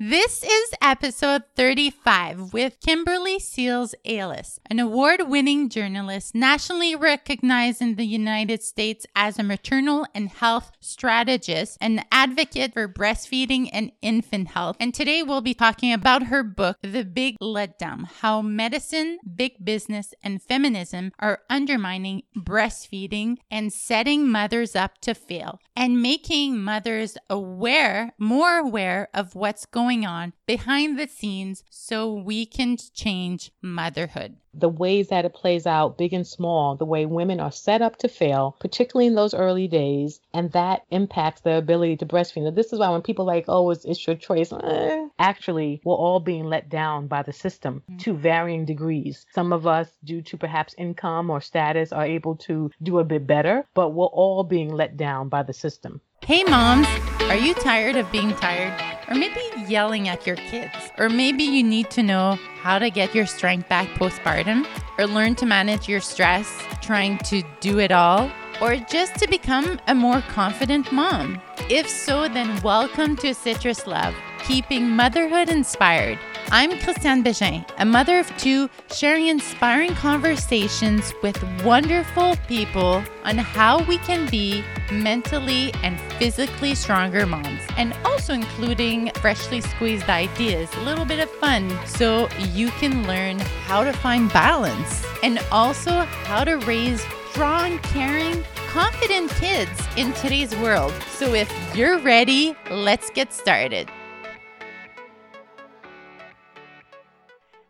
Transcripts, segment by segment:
This is episode 35 with Kimberly Seals Allers, an award winning journalist nationally recognized in the United States as a maternal and health strategist and advocate for breastfeeding and infant health. And today we'll be talking about her book, The Big Letdown How Medicine, Big Business, and Feminism Are Undermining Breastfeeding and Setting Mothers Up to Fail, and making mothers aware, more aware of what's going going on behind the scenes so we can change motherhood. The ways that it plays out, big and small, the way women are set up to fail, particularly in those early days, and that impacts their ability to breastfeed. Now, this is why when people are like, oh, it's, it's your choice, eh, actually, we're all being let down by the system mm-hmm. to varying degrees. Some of us, due to perhaps income or status, are able to do a bit better, but we're all being let down by the system. Hey, moms, are you tired of being tired? Or maybe yelling at your kids? Or maybe you need to know how to get your strength back postpartum? Or learn to manage your stress trying to do it all? Or just to become a more confident mom? If so, then welcome to Citrus Love, keeping motherhood inspired. I'm Christiane Bégin, a mother of two, sharing inspiring conversations with wonderful people on how we can be mentally and physically stronger moms, and also including freshly squeezed ideas, a little bit of fun, so you can learn how to find balance and also how to raise strong, caring, confident kids in today's world. So if you're ready, let's get started.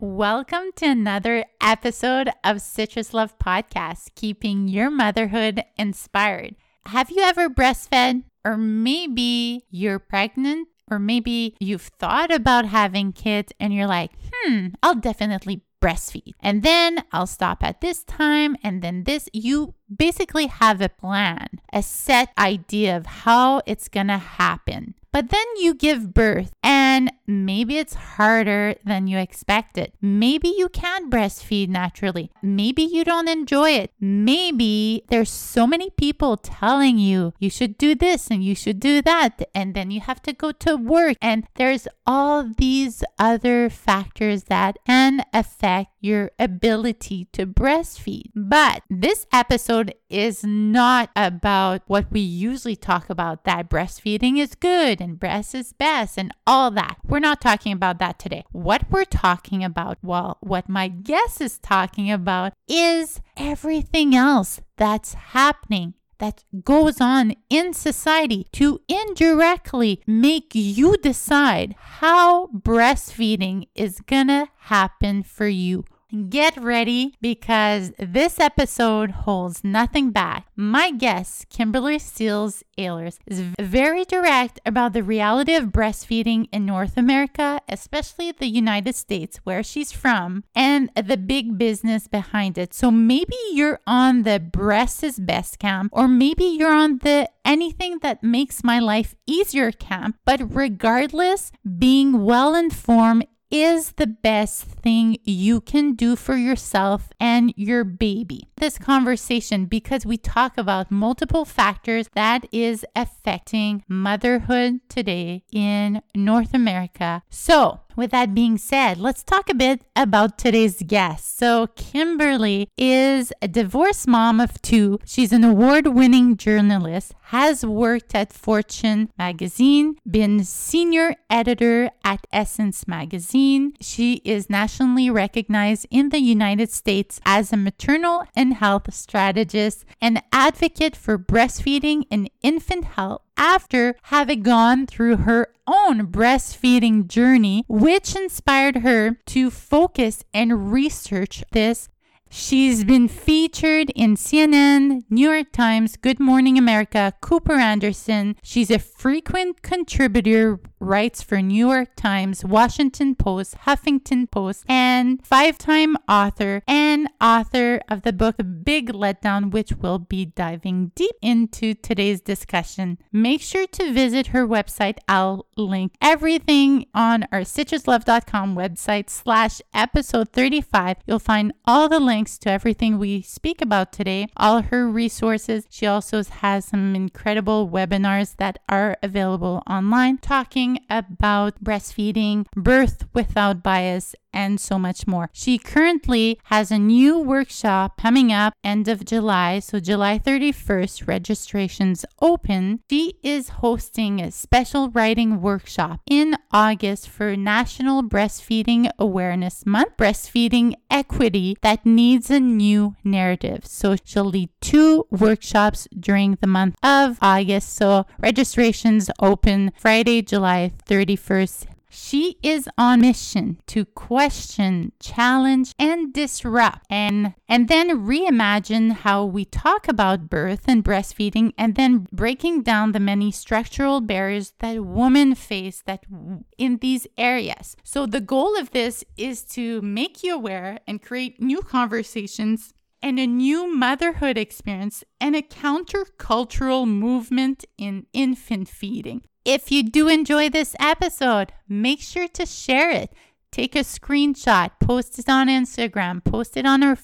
Welcome to another episode of Citrus Love Podcast, keeping your motherhood inspired. Have you ever breastfed? Or maybe you're pregnant, or maybe you've thought about having kids and you're like, hmm, I'll definitely breastfeed. And then I'll stop at this time and then this. You basically have a plan, a set idea of how it's to happen. But then you give birth and maybe it's harder than you expected. Maybe you can't breastfeed naturally. Maybe you don't enjoy it. Maybe there's so many people telling you you should do this and you should do that. And then you have to go to work. And there's all these other factors that can affect your ability to breastfeed. But this episode is not about what we usually talk about that breastfeeding is good and breast is best and all that. We're not talking about that today. What we're talking about, well, what my guest is talking about is everything else that's happening that goes on in society to indirectly make you decide how breastfeeding is gonna happen for you Get ready because this episode holds nothing back. My guest, Kimberly Seals Allers, is very direct about the reality of breastfeeding in North America, especially the United States, where she's from, and the big business behind it. So maybe you're on the breast is best camp, or maybe you're on the anything that makes my life easier camp. But regardless, being well informed is the best thing you can do for yourself and your baby. This conversation because we talk about multiple factors that is affecting motherhood today in North America. So, with that being said, let's talk a bit about today's guest. So, Kimberly is a divorced mom of two. She's an award winning journalist, has worked at Fortune magazine, been senior editor at Essence magazine. She is nationally recognized in the United States as a maternal and health strategist and advocate for breastfeeding and infant health after having gone through her own breastfeeding journey, which inspired her to focus and research this She's been featured in CNN, New York Times, Good Morning America, Cooper Anderson. She's a frequent contributor, writes for New York Times, Washington Post, Huffington Post, and five time author and author of the book Big Letdown, which we'll be diving deep into today's discussion. Make sure to visit her website. I'll link everything on our citruslove.com website slash episode 35. You'll find all the links to everything we speak about today, all her resources. She also has some incredible webinars that are available online talking about breastfeeding, birth without bias, and so much more. She currently has a new workshop coming up end of July, so July 31st, registrations open. She is hosting a special writing workshop in August for National Breastfeeding Awareness Month, Breastfeeding Equity that needs a new narrative. So she'll lead two workshops during the month of August. So registrations open Friday, July 31st she is on mission to question, challenge, and disrupt and and then reimagine how we talk about birth and breastfeeding and then breaking down the many structural barriers that women face that in these areas. So the goal of this is to make you aware and create new conversations and a new motherhood experience and a countercultural movement in infant feeding. If you do enjoy this episode, make sure to share it. Take a screenshot, post it on Instagram, post it on our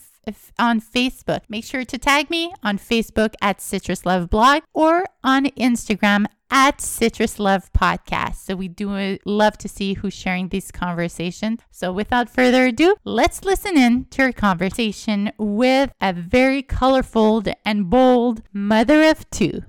on Facebook. Make sure to tag me on Facebook at Citrus Love Blog or on Instagram at Citrus Love Podcast. So we do uh, love to see who's sharing these conversations. So without further ado, let's listen in to our conversation with a very colorful and bold mother of two.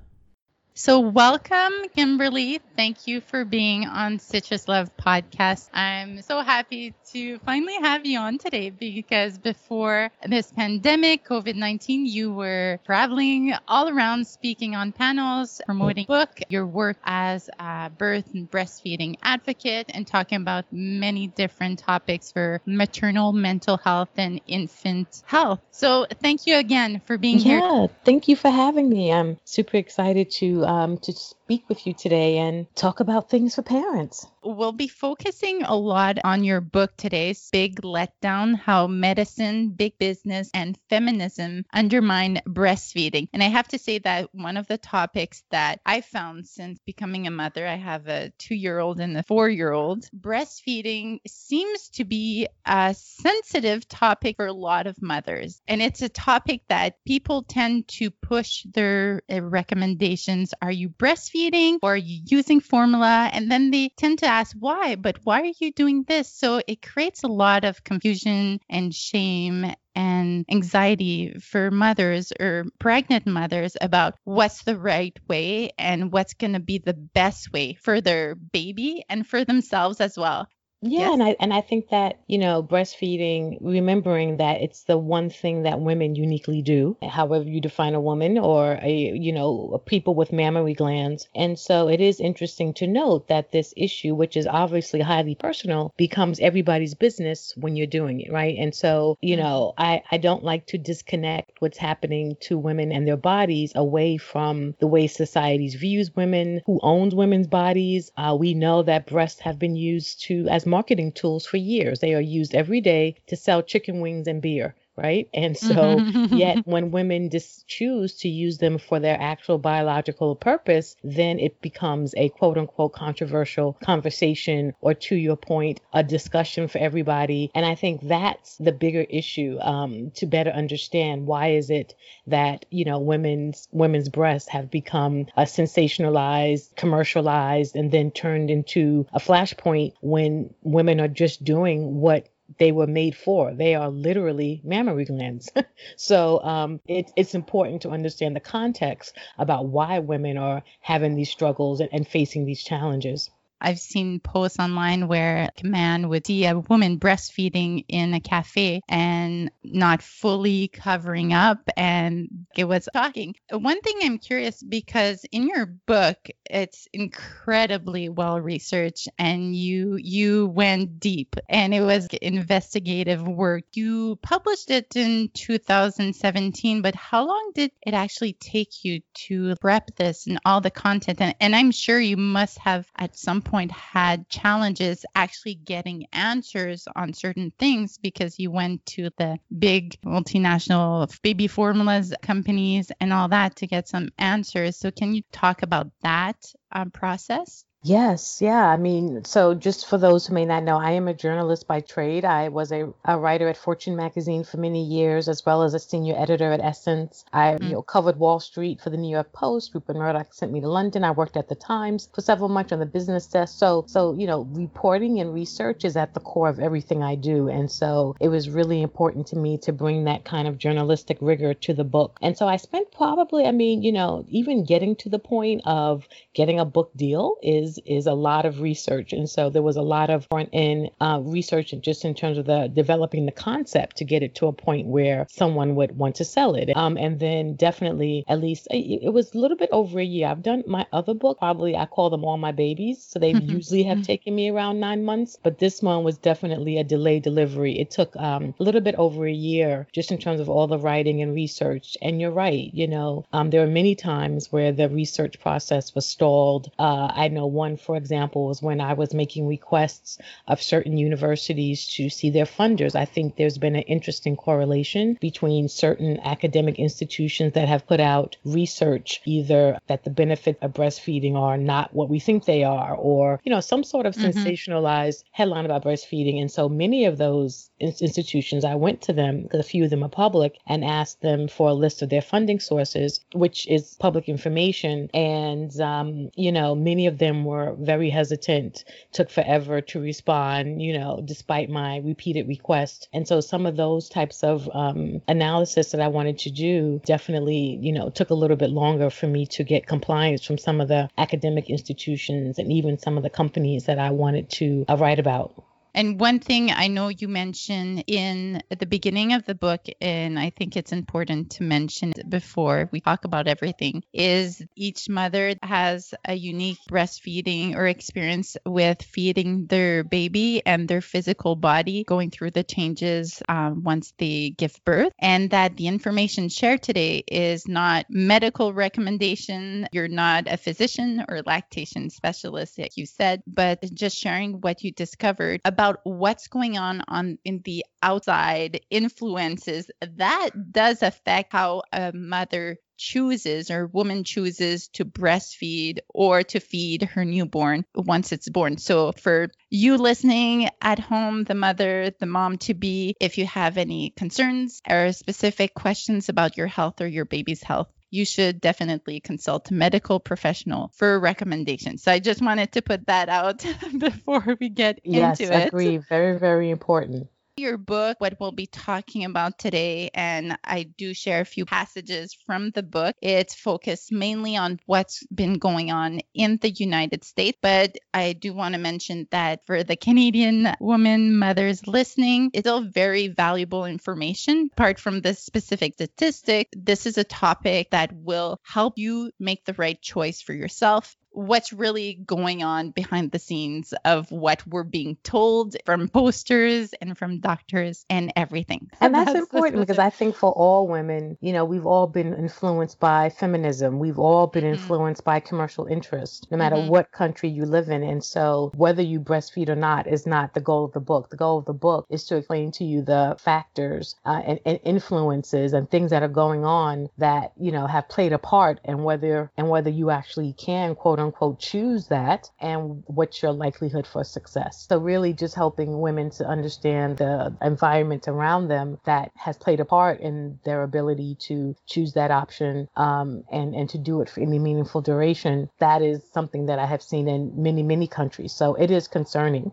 So, welcome, Kimberly. Thank you for being on Citrus Love podcast. I'm so happy to finally have you on today because before this pandemic, COVID 19, you were traveling all around speaking on panels, promoting book, your work as a birth and breastfeeding advocate, and talking about many different topics for maternal mental health and infant health. So, thank you again for being yeah, here. Yeah, thank you for having me. I'm super excited to um, to speak with you today and talk about things for parents. We'll be focusing a lot on your book today's Big Letdown How Medicine, Big Business, and Feminism Undermine Breastfeeding. And I have to say that one of the topics that I found since becoming a mother, I have a two year old and a four year old, breastfeeding seems to be a sensitive topic for a lot of mothers. And it's a topic that people tend to push their recommendations. Are you breastfeeding or using formula? And then they tend to ask why, but why are you doing this? So it creates a lot of confusion and shame and anxiety for mothers or pregnant mothers about what's the right way and what's going to be the best way for their baby and for themselves as well. Yeah, yes. and I and I think that you know breastfeeding, remembering that it's the one thing that women uniquely do, however you define a woman or a you know people with mammary glands, and so it is interesting to note that this issue, which is obviously highly personal, becomes everybody's business when you're doing it, right? And so you know mm-hmm. I I don't like to disconnect what's happening to women and their bodies away from the way society views women, who owns women's bodies. Uh, we know that breasts have been used to as marketing tools for years. They are used every day to sell chicken wings and beer right? And so, mm-hmm. yet when women just choose to use them for their actual biological purpose, then it becomes a quote unquote controversial conversation, or to your point, a discussion for everybody. And I think that's the bigger issue um, to better understand why is it that you know women's women's breasts have become a sensationalized, commercialized, and then turned into a flashpoint when women are just doing what they were made for. They are literally mammary glands. so um, it, it's important to understand the context about why women are having these struggles and, and facing these challenges. I've seen posts online where a man would see a woman breastfeeding in a cafe and not fully covering up, and it was shocking. One thing I'm curious because in your book, it's incredibly well researched, and you you went deep, and it was investigative work. You published it in 2017, but how long did it actually take you to prep this and all the content? And, and I'm sure you must have at some point had challenges actually getting answers on certain things because you went to the big multinational baby formulas companies and all that to get some answers. So, can you talk about that um, process? Yes, yeah. I mean, so just for those who may not know, I am a journalist by trade. I was a, a writer at Fortune magazine for many years, as well as a senior editor at Essence. I mm. you know, covered Wall Street for the New York Post. Rupert Murdoch sent me to London. I worked at the Times for several months on the business desk. So, so you know, reporting and research is at the core of everything I do, and so it was really important to me to bring that kind of journalistic rigor to the book. And so I spent probably, I mean, you know, even getting to the point of getting a book deal is is a lot of research, and so there was a lot of front end uh, research, just in terms of the developing the concept to get it to a point where someone would want to sell it. Um, and then definitely, at least it, it was a little bit over a year. I've done my other book, probably I call them all my babies, so they usually have taken me around nine months, but this one was definitely a delayed delivery. It took um, a little bit over a year, just in terms of all the writing and research. And you're right, you know, um, there were many times where the research process was stalled. Uh, I know one one, for example, was when I was making requests of certain universities to see their funders. I think there's been an interesting correlation between certain academic institutions that have put out research, either that the benefits of breastfeeding are not what we think they are, or, you know, some sort of mm-hmm. sensationalized headline about breastfeeding. And so many of those institutions, I went to them, because a few of them are public, and asked them for a list of their funding sources, which is public information. And, um, you know, many of them were very hesitant, took forever to respond, you know, despite my repeated requests. And so some of those types of um, analysis that I wanted to do definitely, you know, took a little bit longer for me to get compliance from some of the academic institutions and even some of the companies that I wanted to uh, write about. And one thing I know you mentioned in the beginning of the book, and I think it's important to mention before we talk about everything, is each mother has a unique breastfeeding or experience with feeding their baby and their physical body going through the changes um, once they give birth. And that the information shared today is not medical recommendation. You're not a physician or lactation specialist, like you said, but just sharing what you discovered about about what's going on on in the outside influences that does affect how a mother chooses or woman chooses to breastfeed or to feed her newborn once it's born. So for you listening at home, the mother, the mom to be, if you have any concerns or specific questions about your health or your baby's health, you should definitely consult a medical professional for recommendations. So I just wanted to put that out before we get yes, into it. Yes, agree. Very, very important your book, what we'll be talking about today, and I do share a few passages from the book. It's focused mainly on what's been going on in the United States, but I do want to mention that for the Canadian women mothers listening, it's all very valuable information. Apart from the specific statistic, this is a topic that will help you make the right choice for yourself what's really going on behind the scenes of what we're being told from posters and from doctors and everything. And that's, that's important because I think for all women, you know, we've all been influenced by feminism. We've all been mm-hmm. influenced by commercial interest, no matter mm-hmm. what country you live in. And so whether you breastfeed or not is not the goal of the book. The goal of the book is to explain to you the factors uh, and, and influences and things that are going on that, you know, have played a part and whether and whether you actually can quote unquote choose that and what's your likelihood for success. So really just helping women to understand the environment around them that has played a part in their ability to choose that option um, and, and to do it for any meaningful duration. That is something that I have seen in many, many countries. So it is concerning.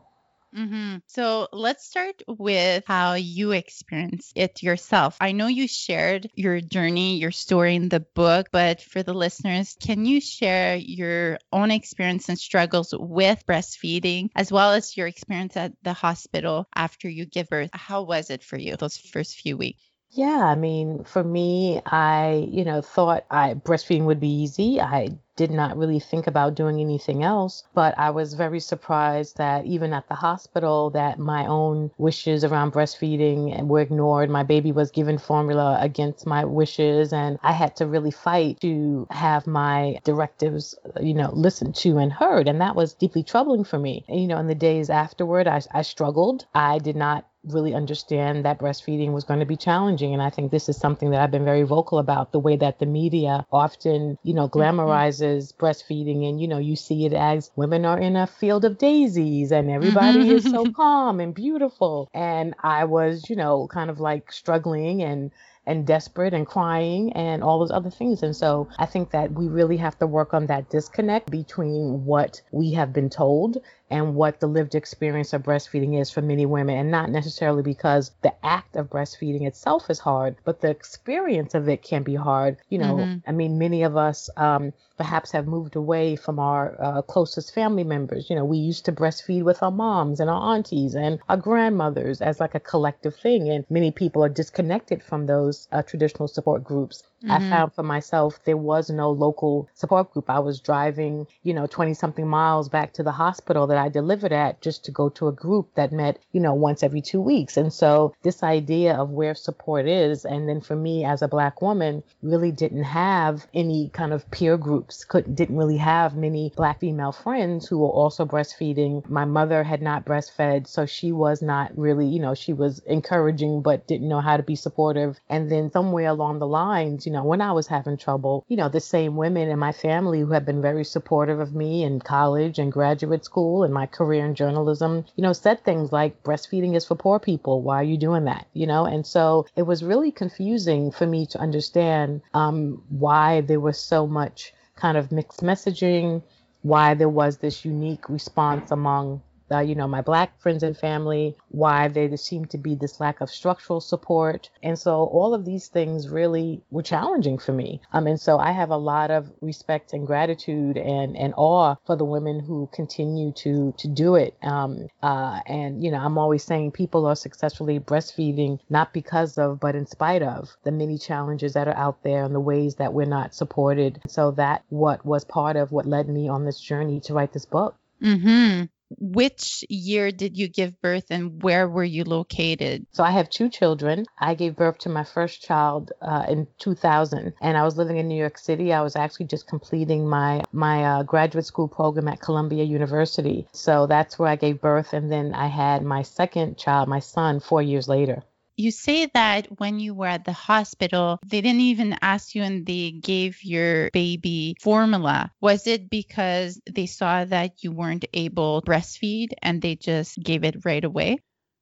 Mm-hmm. So let's start with how you experience it yourself. I know you shared your journey, your story in the book, but for the listeners, can you share your own experience and struggles with breastfeeding, as well as your experience at the hospital after you give birth? How was it for you those first few weeks? Yeah, I mean, for me, I, you know, thought I breastfeeding would be easy. I did not really think about doing anything else, but I was very surprised that even at the hospital that my own wishes around breastfeeding were ignored. My baby was given formula against my wishes and I had to really fight to have my directives, you know, listened to and heard and that was deeply troubling for me. You know, in the days afterward, I, I struggled. I did not really understand that breastfeeding was going to be challenging. And I think this is something that I've been very vocal about the way that the media often, you know, mm-hmm. glamorizes mm-hmm. breastfeeding. And, you know, you see it as women are in a field of daisies and everybody mm-hmm. is so calm and beautiful. And I was, you know, kind of like struggling and and desperate and crying and all those other things. And so I think that we really have to work on that disconnect between what we have been told and what the lived experience of breastfeeding is for many women, and not necessarily because the act of breastfeeding itself is hard, but the experience of it can be hard. You know, mm-hmm. I mean, many of us um, perhaps have moved away from our uh, closest family members. You know, we used to breastfeed with our moms and our aunties and our grandmothers as like a collective thing, and many people are disconnected from those uh, traditional support groups. Mm-hmm. I found for myself there was no local support group. I was driving, you know, 20 something miles back to the hospital that I delivered at just to go to a group that met, you know, once every two weeks. And so this idea of where support is, and then for me as a black woman, really didn't have any kind of peer groups, couldn't didn't really have many black female friends who were also breastfeeding. My mother had not breastfed, so she was not really, you know, she was encouraging but didn't know how to be supportive. And then somewhere along the lines, you you know, when I was having trouble, you know, the same women in my family who have been very supportive of me in college and graduate school and my career in journalism, you know, said things like breastfeeding is for poor people. Why are you doing that? You know, and so it was really confusing for me to understand um, why there was so much kind of mixed messaging, why there was this unique response among uh, you know, my black friends and family, why there seemed to be this lack of structural support. And so all of these things really were challenging for me. Um, and so I have a lot of respect and gratitude and, and awe for the women who continue to, to do it. Um, uh, and, you know, I'm always saying people are successfully breastfeeding not because of, but in spite of the many challenges that are out there and the ways that we're not supported. So that what was part of what led me on this journey to write this book. Mm-hmm which year did you give birth and where were you located? So I have two children. I gave birth to my first child uh, in 2000 and I was living in New York City. I was actually just completing my my uh, graduate school program at Columbia University. So that's where I gave birth and then I had my second child, my son, 4 years later. You say that when you were at the hospital, they didn't even ask you and they gave your baby formula. Was it because they saw that you weren't able to breastfeed and they just gave it right away?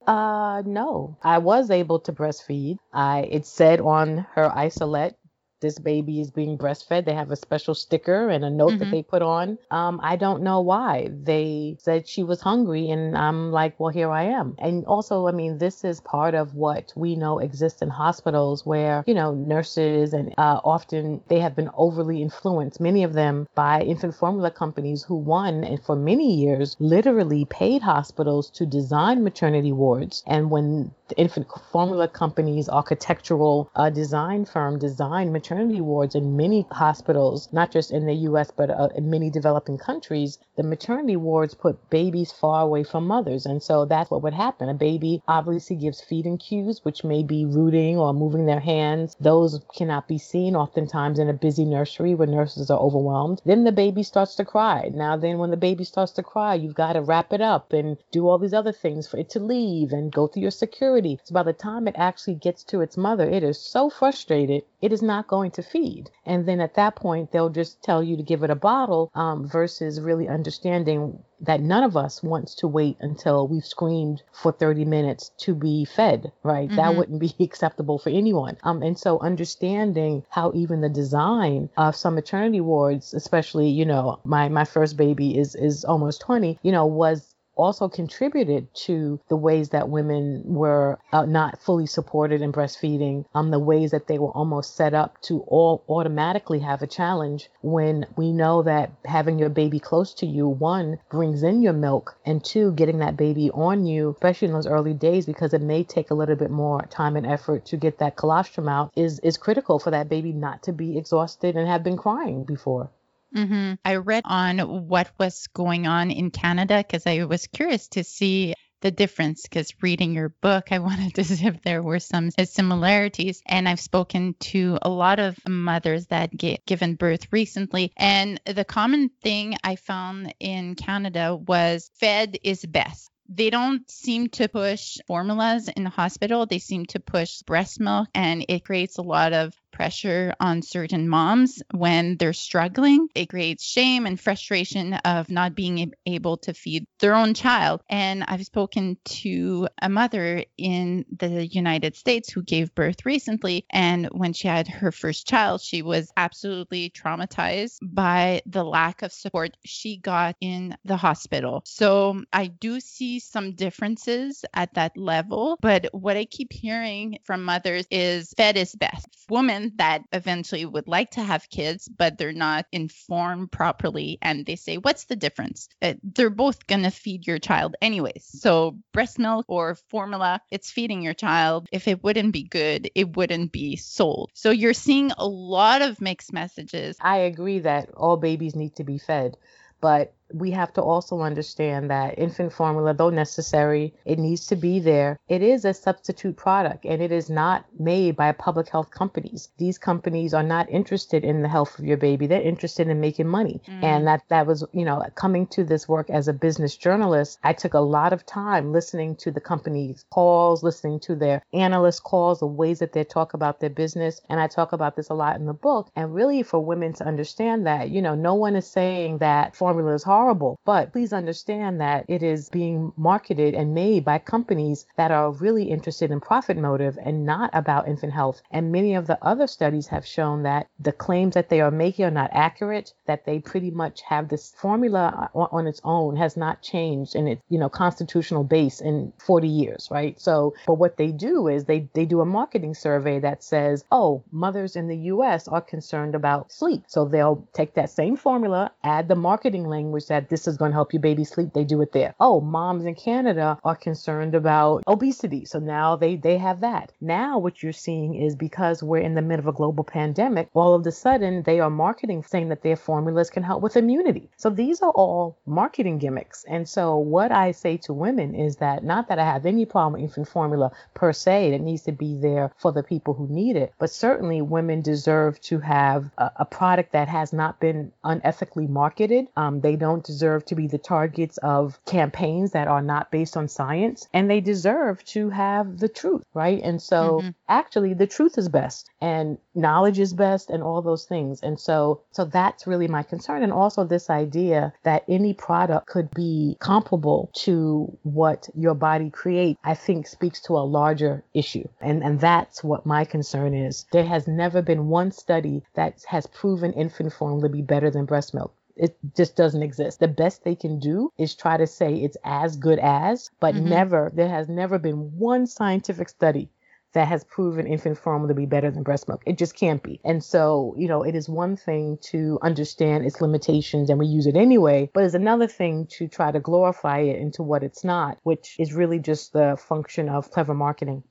Uh no. I was able to breastfeed. I it said on her isolette this baby is being breastfed. They have a special sticker and a note mm-hmm. that they put on. Um, I don't know why. They said she was hungry, and I'm like, well, here I am. And also, I mean, this is part of what we know exists in hospitals where, you know, nurses and uh, often they have been overly influenced, many of them by infant formula companies who won and for many years literally paid hospitals to design maternity wards. And when the infant formula companies, architectural uh, design firm designed maternity wards in many hospitals, not just in the U.S., but uh, in many developing countries. The maternity wards put babies far away from mothers. And so that's what would happen. A baby obviously gives feeding cues, which may be rooting or moving their hands. Those cannot be seen oftentimes in a busy nursery where nurses are overwhelmed. Then the baby starts to cry. Now, then, when the baby starts to cry, you've got to wrap it up and do all these other things for it to leave and go through your security so by the time it actually gets to its mother, it is so frustrated, it is not going to feed. And then at that point, they'll just tell you to give it a bottle um, versus really understanding that none of us wants to wait until we've screamed for 30 minutes to be fed, right? Mm-hmm. That wouldn't be acceptable for anyone. Um, and so understanding how even the design of some maternity wards, especially, you know, my, my first baby is, is almost 20, you know, was also contributed to the ways that women were uh, not fully supported in breastfeeding, um, the ways that they were almost set up to all automatically have a challenge when we know that having your baby close to you, one, brings in your milk, and two, getting that baby on you, especially in those early days, because it may take a little bit more time and effort to get that colostrum out, is, is critical for that baby not to be exhausted and have been crying before. Mm-hmm. I read on what was going on in Canada because I was curious to see the difference because reading your book, I wanted to see if there were some similarities. And I've spoken to a lot of mothers that get given birth recently. And the common thing I found in Canada was fed is best they don't seem to push formulas in the hospital. They seem to push breast milk, and it creates a lot of pressure on certain moms when they're struggling. It creates shame and frustration of not being able to feed their own child. And I've spoken to a mother in the United States who gave birth recently. And when she had her first child, she was absolutely traumatized by the lack of support she got in the hospital. So I do see some differences at that level. But what I keep hearing from mothers is fed is best. Women that eventually would like to have kids, but they're not informed properly. And they say, What's the difference? Uh, they're both going to feed your child anyways. So, breast milk or formula, it's feeding your child. If it wouldn't be good, it wouldn't be sold. So, you're seeing a lot of mixed messages. I agree that all babies need to be fed. But we have to also understand that infant formula, though necessary, it needs to be there. It is a substitute product and it is not made by public health companies. These companies are not interested in the health of your baby. They're interested in making money. Mm. And that that was, you know, coming to this work as a business journalist, I took a lot of time listening to the company's calls, listening to their analyst calls, the ways that they talk about their business. And I talk about this a lot in the book. And really for women to understand that, you know, no one is saying that formula is hard horrible. But please understand that it is being marketed and made by companies that are really interested in profit motive and not about infant health. And many of the other studies have shown that the claims that they are making are not accurate, that they pretty much have this formula on, its own has not changed in its, you know, constitutional base in 40 years, right? So, but what they do is they, they do a marketing survey that says, oh, mothers in the US are concerned about sleep. So they'll take that same formula, add the marketing language that this is going to help your baby sleep, they do it there. Oh, moms in Canada are concerned about obesity. So now they, they have that. Now what you're seeing is because we're in the middle of a global pandemic, all of a sudden they are marketing saying that their formulas can help with immunity. So these are all marketing gimmicks. And so what I say to women is that not that I have any problem with infant formula per se, it needs to be there for the people who need it, but certainly women deserve to have a, a product that has not been unethically marketed. Um, they don't don't deserve to be the targets of campaigns that are not based on science and they deserve to have the truth, right? And so mm-hmm. actually the truth is best and knowledge is best and all those things. And so so that's really my concern and also this idea that any product could be comparable to what your body creates, I think speaks to a larger issue. And and that's what my concern is. There has never been one study that has proven infant formula to be better than breast milk. It just doesn't exist. The best they can do is try to say it's as good as, but mm-hmm. never, there has never been one scientific study that has proven infant formula to be better than breast milk. It just can't be. And so, you know, it is one thing to understand its limitations and we use it anyway, but it's another thing to try to glorify it into what it's not, which is really just the function of clever marketing.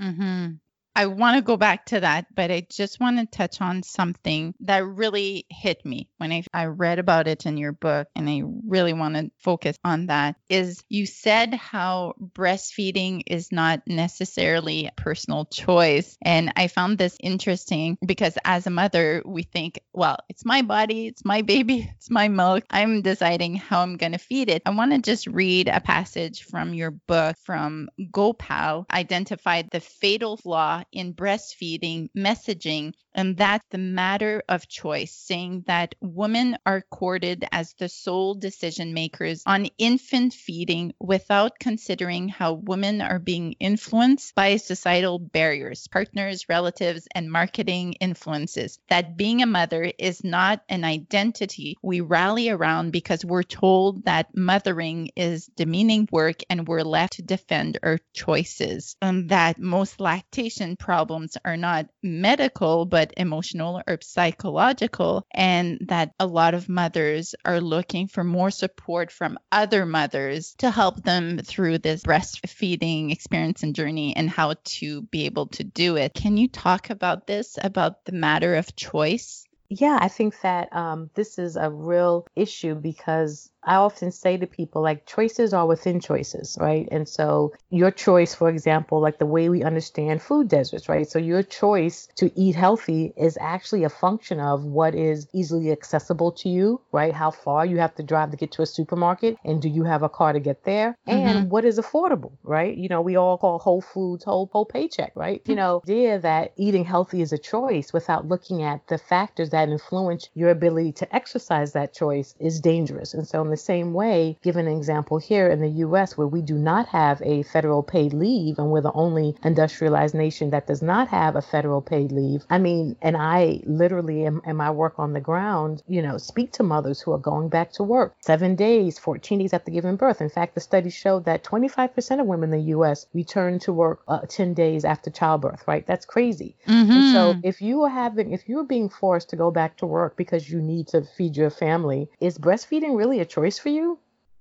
Mm-hmm. I want to go back to that, but I just want to touch on something that really hit me when I, I read about it in your book, and I really want to focus on that. Is you said how breastfeeding is not necessarily a personal choice. And I found this interesting because as a mother, we think, well, it's my body, it's my baby, it's my milk. I'm deciding how I'm going to feed it. I want to just read a passage from your book from Gopal, identified the fatal flaw in breastfeeding messaging, and that's the matter of choice, saying that women are courted as the sole decision makers on infant feeding without considering how women are being influenced by societal barriers, partners, relatives, and marketing influences. That being a mother is not an identity we rally around because we're told that mothering is demeaning work and we're left to defend our choices, and that most lactation problems are not medical, but emotional or psychological, and that a lot of mothers are looking for more support from other mothers to help them through this breastfeeding experience and journey and how to be able to do it. Can you talk about this, about the matter of choice? Yeah, I think that um, this is a real issue because I often say to people, like, choices are within choices, right? And so your choice, for example, like the way we understand food deserts, right? So your choice to eat healthy is actually a function of what is easily accessible to you, right? How far you have to drive to get to a supermarket, and do you have a car to get there? And mm-hmm. what is affordable, right? You know, we all call Whole Foods whole whole paycheck, right? You know, idea that eating healthy is a choice without looking at the factors that influence your ability to exercise that choice is dangerous. And so, the same way, given an example here in the U.S., where we do not have a federal paid leave, and we're the only industrialized nation that does not have a federal paid leave. I mean, and I literally, in, in my work on the ground, you know, speak to mothers who are going back to work seven days, 14 days after giving birth. In fact, the study showed that 25% of women in the U.S. return to work uh, 10 days after childbirth, right? That's crazy. Mm-hmm. And so, if you are having, if you're being forced to go back to work because you need to feed your family, is breastfeeding really a choice for you?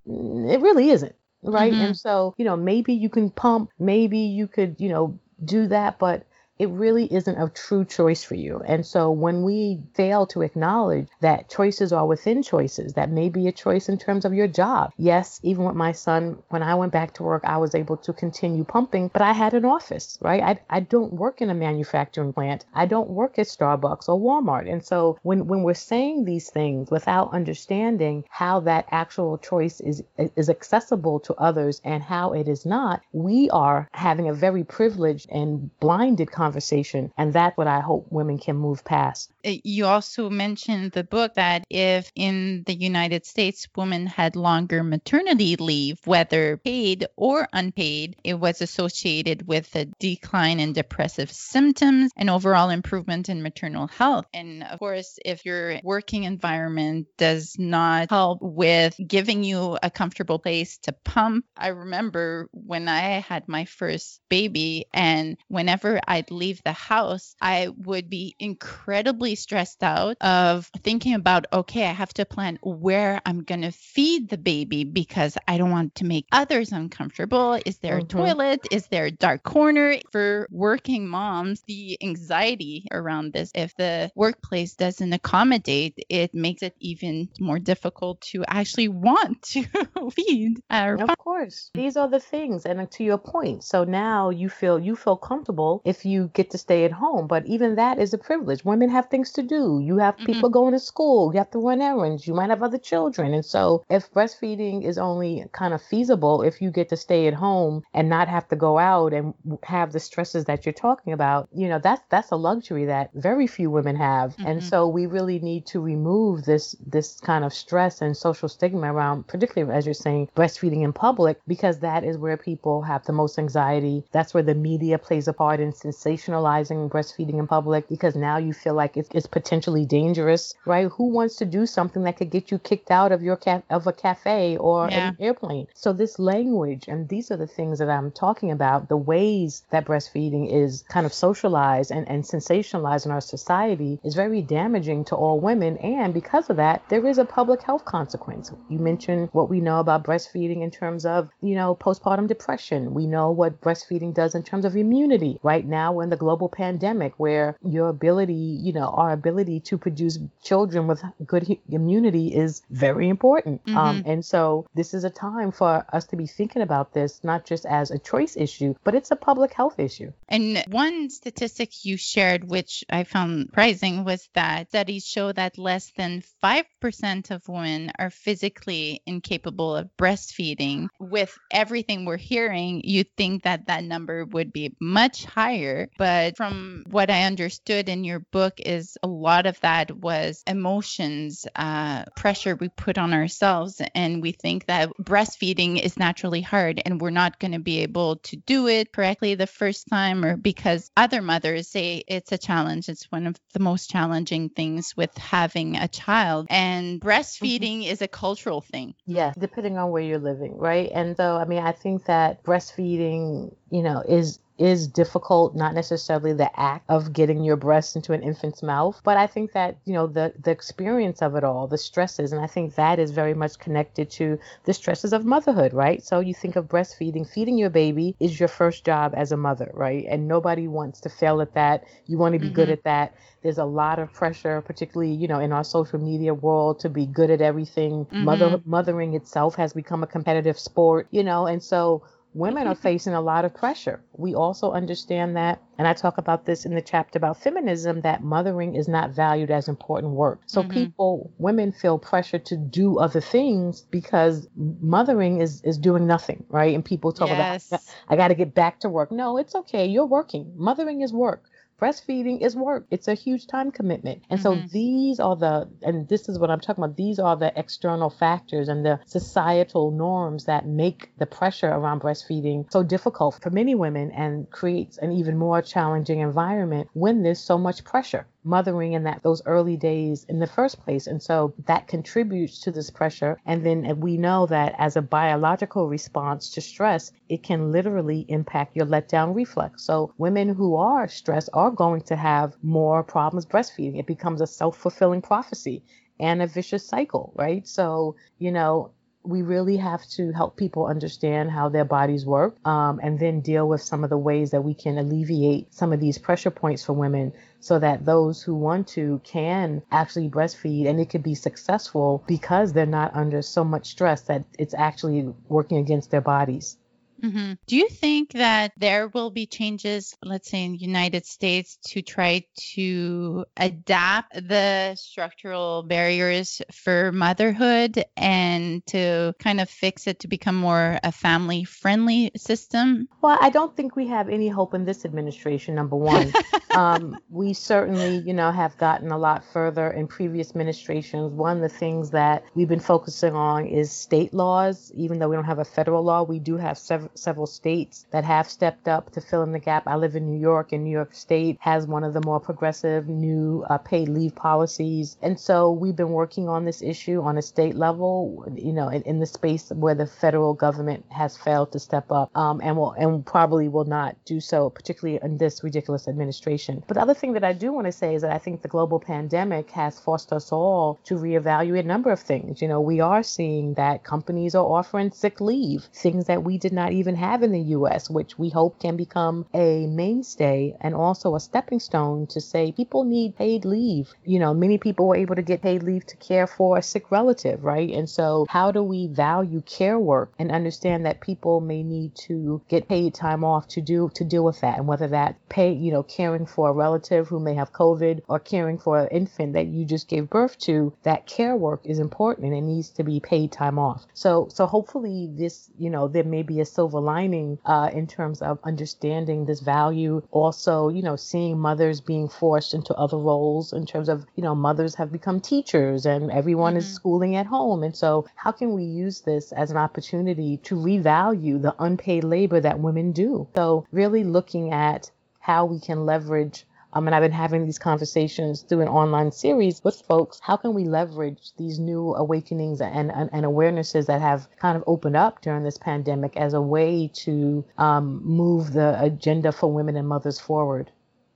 Mm, it really isn't right? Mm-hmm. And so, you know, maybe you can pump, maybe you could, you know, do that, but it really isn't a true choice for you. And so when we fail to acknowledge that choices are within choices, that may be a choice in terms of your job. Yes, even with my son, when I went back to work, I was able to continue pumping, but I had an office, right? I, I don't work in a manufacturing plant. I don't work at Starbucks or Walmart. And so when, when we're saying these things without understanding how that actual choice is, is accessible to others and how it is not, we are having a very privileged and blinded conversation conversation. And that's what I hope women can move past. Uh, you also mentioned the book that if in the United States women had longer maternity leave, whether paid or unpaid, it was associated with a decline in depressive symptoms and overall improvement in maternal health. And of course, if your working environment does not help with giving you a comfortable place to pump, I remember when I had my first baby, and whenever I'd leave the house, I would be incredibly stressed out of thinking about, okay, I have to plan where I'm going to feed the baby because I don't want to make others uncomfortable. Is there mm-hmm. a toilet? Is there a dark corner? For working moms, the anxiety around this, if the workplace doesn't accommodate, it makes it even more difficult to actually want to feed. Our of course. These are the things. And to your point, so now you feel you feel comfortable if you get to stay at home. But even that is a privilege. Women have things to do. You have mm-hmm. people going to school. You have to run errands. You might have other children. And so if breastfeeding is only kind of feasible if you get to stay at home and not have to go out and have the stresses that you're talking about, you know, that's that's a luxury that very few women have. Mm-hmm. And so we really need to remove this this kind of stress and social stigma around particularly as you're saying breastfeeding in public because that is where people have the most anxiety. That's where the media plays a part in sensationalizing breastfeeding in public because now you feel like it's, it's potentially dangerous, right? Who wants to do something that could get you kicked out of your ca- of a cafe or yeah. an airplane? So this language and these are the things that I'm talking about. The ways that breastfeeding is kind of socialized and, and sensationalized in our society is very damaging to all women. And because of that, there is a public health consequence. You mentioned what we know about breastfeeding in terms of, you know, postpartum depression. We know what breastfeeding does in terms of immunity. Right now, in the global pandemic where your ability, you know, our ability to produce children with good immunity is very important. Um, mm-hmm. Um, and so this is a time for us to be thinking about this, not just as a choice issue, but it's a public health issue. And one statistic you shared, which I found surprising, was that studies show that less than 5% of women are physically incapable of breastfeeding. With everything we're hearing, you'd think that that number would be much higher. But from what I understood in your book, is a lot of that was emotions, uh, pressure we put on ourselves, and we think that breastfeeding is naturally hard, and we're not going to be able to do it correctly the first time, or because other mothers say it's a challenge. It's one of the most challenging things with having a child, and breastfeeding mm-hmm. is a cultural thing. Yes, depending on where you're living, right? And so, I mean, I think that breastfeeding, you know, is is difficult, not necessarily the act of getting your breast into an infant's mouth, but I think that, you know, the, the experience of it all, the stresses, and I think that is very much connected to the stresses of motherhood, right? So you think of breastfeeding, feeding your baby is your first job as a mother, right? And nobody wants to fail at that. You want to be mm-hmm. good at that. There's a lot of pressure, particularly, you know, in our social media world to be good at everything. Mm-hmm. Mother mothering itself has become a competitive sport, you know, and so women are facing a lot of pressure. We also understand that, and I talk about this in the chapter about feminism, that mothering is not valued as important work. So mm-hmm. people, women feel pressure to do other things because mothering is is doing nothing, right? And people talk yes. about I got to get back to work. No, it's okay. You're working. Mothering is work breastfeeding is work. It's a huge time commitment. And mm-hmm. so these are the, and this is what I'm talking about, these are the external factors and the societal norms that make the pressure around breastfeeding so difficult for many women and creates an even more challenging environment when there's so much pressure mothering in that those early days in the first place. And so that contributes to this pressure. And then we know that as a biological response to stress it can literally impact your letdown reflex so women who are stressed are going to have more problems breastfeeding. It becomes a self-fulfilling prophecy and a vicious cycle right? So you know we really have to help people understand how their bodies work um, and then deal with some of the ways that we can alleviate some of these pressure points for women so that those who want to can actually breastfeed and it could be successful because they're not under so much stress that it's actually working against their bodies. Mm-hmm. Do you think that there will be changes, let's say in the United States, to try to adapt the structural barriers for motherhood and to kind of fix it to become more a family friendly system? Well, I don't think we have any hope in this administration, number one. um, we certainly, you know, have gotten a lot further in previous administrations. One of the things that we've been focusing on is state laws. Even though we don't have a federal law, we do have several several states that have stepped up to fill in the gap. I live in New York, and New York State has one of the more progressive new uh, paid leave policies. And so we've been working on this issue on a state level, you know, in, in the space where the federal government has failed to step up um, and will and probably will not do so, particularly in this ridiculous administration. But the other thing that I do want to say is that I think the global pandemic has forced us all to reevaluate a number of things. You know, we are seeing that companies are offering sick leave, things that we did not even have in the U.S., which we hope can become a mainstay and also a stepping stone to say people need paid leave. You know, many people were able to get paid leave to care for a sick relative, right? And so, how do we value care work and understand that people may need to get paid time off to do to deal with that, and whether that pay, you know, caring for a relative who may have COVID or caring for an infant that you just gave birth to, that care work is important and it needs to be paid time off. So, so hopefully this, you know, there may be a silver lining uh, in terms of understanding this value. Also, you know, seeing mothers being forced into other roles in terms of, you know, mothers have become teachers and everyone mm-hmm. is schooling at home. And so, how can we use this as an opportunity to revalue the unpaid labor that women do? So, really looking at how we can leverage um, and I've been having these conversations through an online series with folks. How can we leverage these new awakenings and, and, and awarenesses that have kind of opened up during this pandemic as a way to um, move the agenda for women and mothers forward?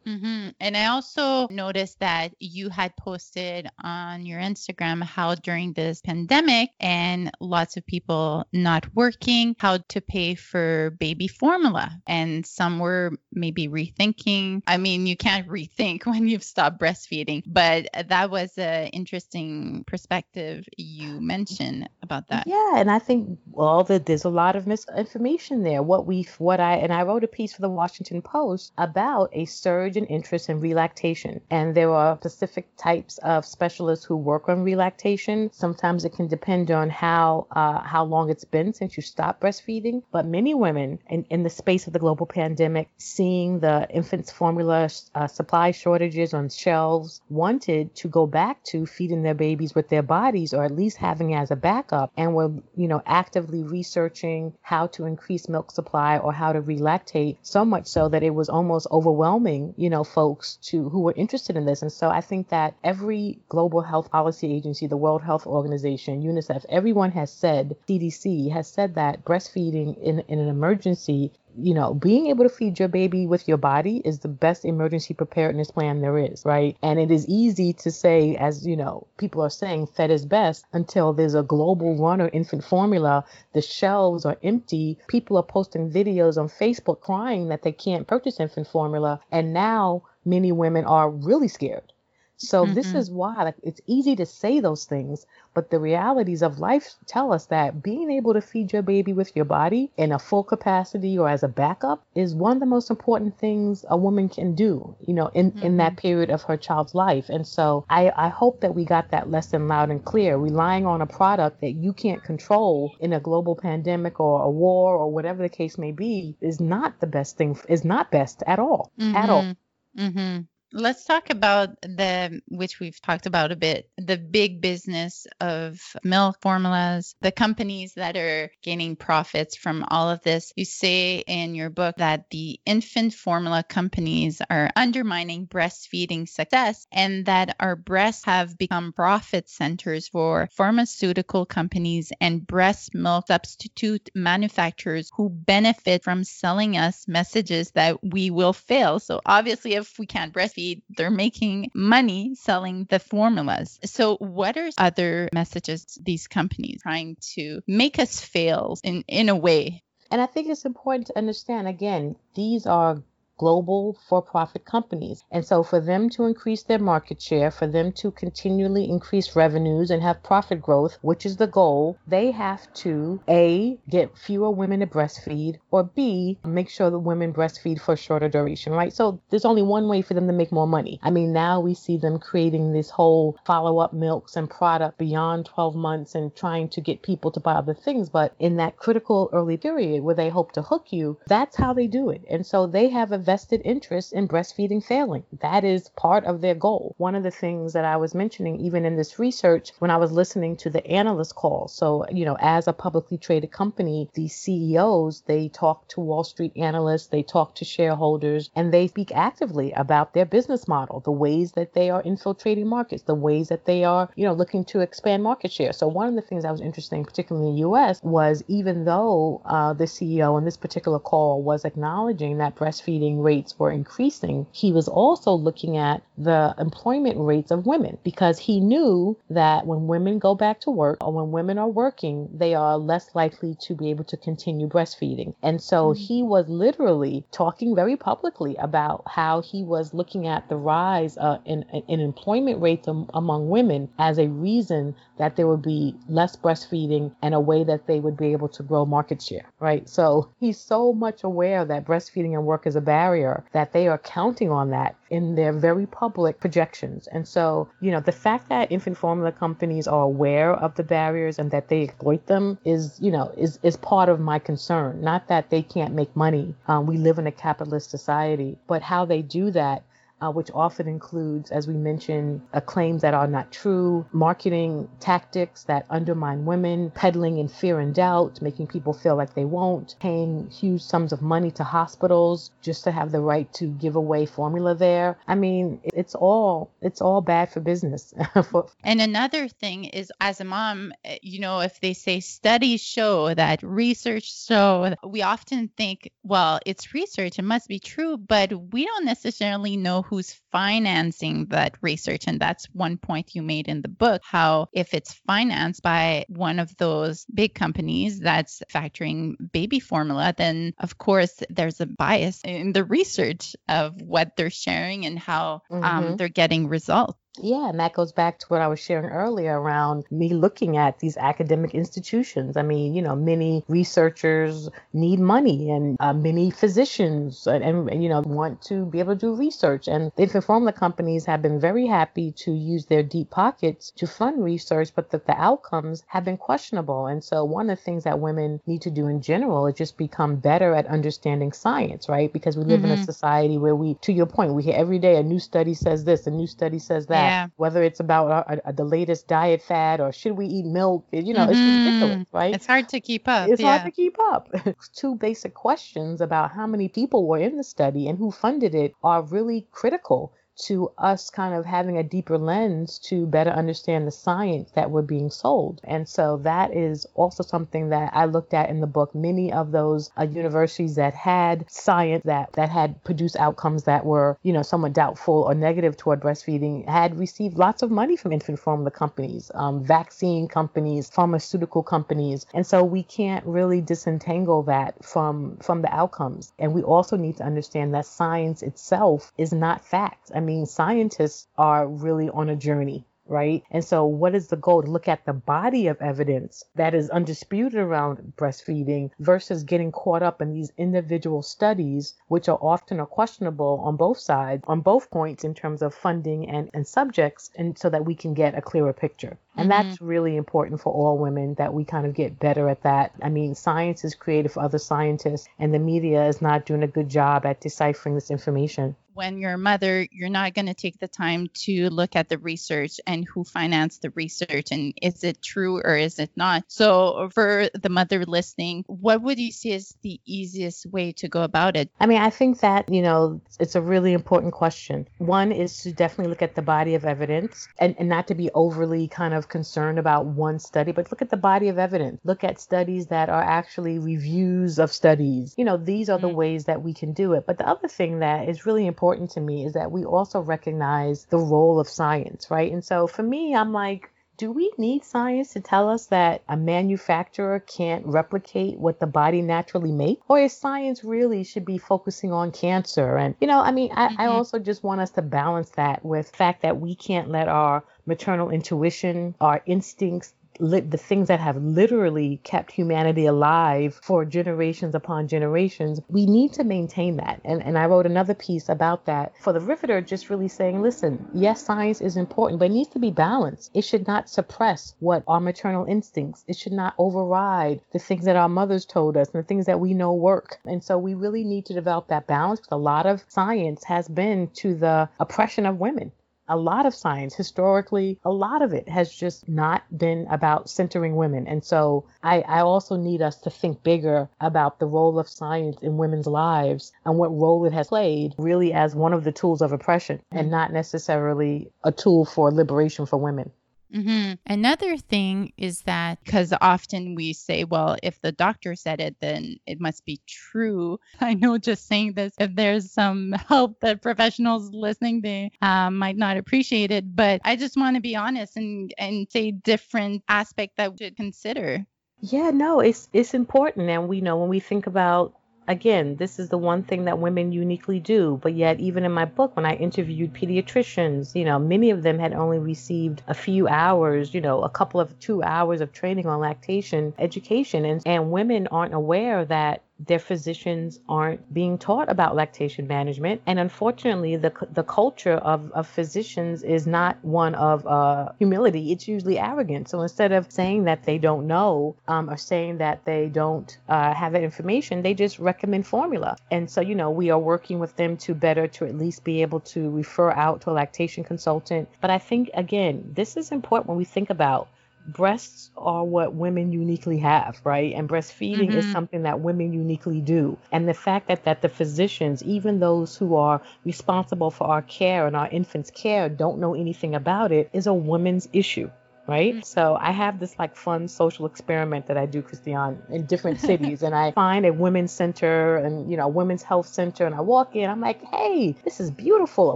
Mm-hmm. And I also noticed that you had posted on your Instagram how during this pandemic and lots of people not working, how to pay for baby formula. And some were maybe rethinking. I mean, you can't rethink when you've stopped breastfeeding, but that was an interesting perspective you mentioned about that. Yeah. And I think, well, that there's a lot of misinformation there. What we, what I, and I wrote a piece for the Washington Post about a surge in interest in relactation. And there are specific types of specialists who work on relactation. Sometimes it can depend on how uh, how long it's been since you stopped breastfeeding. But many women, in, in the space of the global pandemic, seeing the infant's formula uh, supply shortages on shelves, wanted to go back to feeding their babies with their bodies, or at least having as a backup, and were you know actively researching how to increase milk supply or how to relactate. So much so that it was almost overwhelming you know, folks to who were interested in this. And so I think that every global health policy agency, the World Health Organization, UNICEF, everyone has said, CDC has said that breastfeeding in, in an emergency you know, being able to feed your baby with your body is the best emergency preparedness plan there is, right? And it is easy to say, as you know, people are saying fed is best until there's a global run of infant formula. The shelves are empty. People are posting videos on Facebook crying that they can't purchase infant formula. And now many women are really scared. So mm-hmm. this is why like, it's easy to say those things, but the realities of life tell us that being able to feed your baby with your body in a full capacity or as a backup is one of the most important things a woman can do, you know, in, mm-hmm. in that mm-hmm. period of her child's life. And so I, I hope that we got that lesson loud and clear. Relying on a product that you can't control in a global pandemic or a war or whatever the case may be is not the best thing, is not best at all, mm-hmm. at all. Mm-hmm. Let's talk about the, which we've talked about a bit, the big business of milk formulas, the companies that are gaining profits from all of this. You say in your book that the infant formula companies are undermining breastfeeding success and that our breasts have become profit centers for pharmaceutical companies and breast milk substitute manufacturers who benefit from selling us messages that we will fail. So obviously, if we can't breastfeed, they're making money selling the formulas. So, what are other messages these companies trying to make us fail in, in a way? And I think it's important to understand again, these are global for profit companies. And so, for them to increase their market share, for them to continually increase revenues and have profit growth, which is the goal, they have to A, get fewer women to breastfeed, or B, make sure the women breastfeed for a shorter duration, right? So, there's only one way for them to make more money. I mean, now we see them creating this whole follow up milks and product beyond 12 months and trying to get people to buy other things. But in that critical early period where they hope to hook you, that's how they do it. And so, they have a vested interest in breastfeeding failing. That is part of their goal. One of the things that I was mentioning, even in this research, when I was listening to the analyst call. So, you know, as a publicly traded company, the CEOs, they talk to Wall Street analysts, they talk to shareholders, and they speak actively about their business model, the ways that they are infiltrating markets, the ways that they are, you know, looking to expand market share. So, one of the things that was interesting, particularly in the US, was even though uh, the CEO in this particular call was acknowledging that breastfeeding rates were increasing, he was also looking at the employment rates of women because he knew that when women go back to work or when women are working, they are less likely to be able to continue breastfeeding. And so mm-hmm. he was literally talking very publicly about how he was looking at the rise uh, in, in employment rates among women as a reason that there would be less breastfeeding and a way that they would be able to grow market share, right? So he's so much aware that breastfeeding and work is a barrier that they are counting on that in their very public projections. And so, you know, the fact that infant formula companies are aware of the barriers and that they exploit them is, you know, is, is part of my concern. Not that they can't make money. Um, we live in a capitalist society, but how they do that uh, which often includes, as we mentioned, claims that are not true, marketing tactics that undermine women, peddling in fear and doubt, making people feel like they won't, paying huge sums of money to hospitals just to have the right to give away formula there. I mean, it's all it's all bad for business. and another thing is, as a mom, eh, you know, if they say studies show that research show, we often think, well, it's research, it must be true, but we don't necessarily know who's financing that research. And that's one point you made in the book how if it's financed by one of those big companies that's factoring baby formula, then of course there's a bias in the research of what they're sharing and how um, mm-hmm. um, they're getting results. Yeah, and that goes back to what I was sharing earlier around me looking at these academic institutions. I mean, you know, many researchers need money and uh, many physicians and, and, you know, want to be able to do research. And the infant formula companies have been very happy to use their deep pockets to fund research, but that the outcomes have been questionable. And so one of the things that women need to do in general is just become better at understanding science, right? Because we live mm-hmm. in a mm-hmm. society where we, to your point, we hear every day a new study says this, a new study says that. Yeah. Whether it's about uh, uh, the latest diet fad or should we eat milk, you know, mm-hmm. it's ridiculous, right? It's hard to keep up. It's yeah. hard to keep up. Two basic questions about how many people were in the study and who funded it are really critical to us kind of having a deeper lens to better understand the science that we're being sold. And so that is also something that I looked at in the book. Many of those uh, universities that had science that, that had produced outcomes that were, you know, somewhat doubtful or negative toward breastfeeding had received lots of money from infant formula companies, um, vaccine companies, pharmaceutical companies. And so we can't really disentangle that from, from the outcomes. And we also need to understand that science itself is not fact. I mean, scientists are really on a journey right? And so, what is the goal? To look at the body of evidence that is undisputed around breastfeeding versus getting caught up in these individual studies, which are often are questionable on both sides, on both points in terms of funding and, and subjects, and so that we can get a clearer picture. And mm-hmm. that's really important for all women that we kind of get better at that. I mean, science is created for other scientists, and the media is not doing a good job at deciphering this information when you're a mother, you're not going to take the time to look at the research and who financed the research and is it true or is it not. So, for the mother listening, what would you say is the easiest way to go about it? I mean, I think that, you know, it's a really important question. One is to definitely look at the body of evidence and, and not to be overly kind of concerned about one study, but look at the body of evidence. Look at studies that are actually reviews of studies. You know, these are the mm-hmm. ways that we can do it. But the other thing that is really important important to me is that we also recognize the role of science, right? And so for me, I'm like, do we need science to tell us that a manufacturer can't replicate what the body naturally makes? Or is science really should be focusing on cancer? And, you know, I mean, I, mm-hmm. I also just want us to balance that with the fact that we can't let our maternal intuition, our instincts, the things that have literally kept humanity alive for generations upon generations, we need to maintain that. And, and I wrote another piece about that for the Riveter, just really saying, listen, yes, science is important, but it needs to be balanced. It should not suppress what our maternal instincts, it should not override the things that our mothers told us and the things that we know work. And so we really need to develop that balance because a lot of science has been to the oppression of women a lot of science. Historically a lot of it has just not been about centering women. And so I, I, also need us to think bigger about the role of science in women's lives and what role it has played really as one of the tools of oppression and mm-hmm. not necessarily a tool for liberation for women Mm-hmm. Another thing is that because often we say, well, if the doctor said it, then it must be true. I know just saying this, if there's some help that professionals listening, they um, might not appreciate it. But I just want to be honest and, and say different aspect that we should consider. Yeah, no, it's it's important, and we know when we think about again, this is the one thing that women uniquely do. But yet, even in my book, when I interviewed pediatricians, you know, many of them had only received a few hours, you know, a couple of two hours of training on lactation education. And, and women aren't aware that their physicians aren't being taught about lactation management. And unfortunately, the, the culture of, of physicians is not one of uh, humility, it's usually arrogant. So instead of saying that they don't know um, or saying that they don't uh, have that information, they just recommend formula. And so, you know, we are working with them to better to at least be able to refer out to a lactation consultant. But I think, again, this is important when we think about breasts are what women uniquely have, right? And breastfeeding mm-hmm. is something that women uniquely do. And the fact that that the physicians, even those who are responsible for our care and our infants' care, don't know anything about it is a woman's issue right? Mm-hmm. So I have this like fun social experiment that I do, Christian, in different cities, and I find a women's center and you know a women's health center, and I walk in, I'm like, hey, this is beautiful, a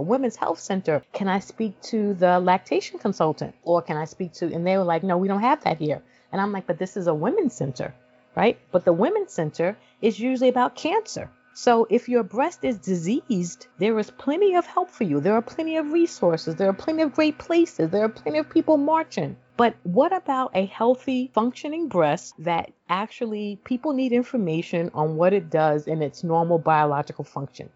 women's health center. Can I speak to the lactation consultant, or can I speak to? And they were like, no, we don't have that here. And I'm like, but this is a women's center, right? But the women's center is usually about cancer. So if your breast is diseased, there is plenty of help for you. There are plenty of resources. There are plenty of great places. There are plenty of people marching. But what about a healthy, functioning breast that actually people need information on what it does in its normal biological function?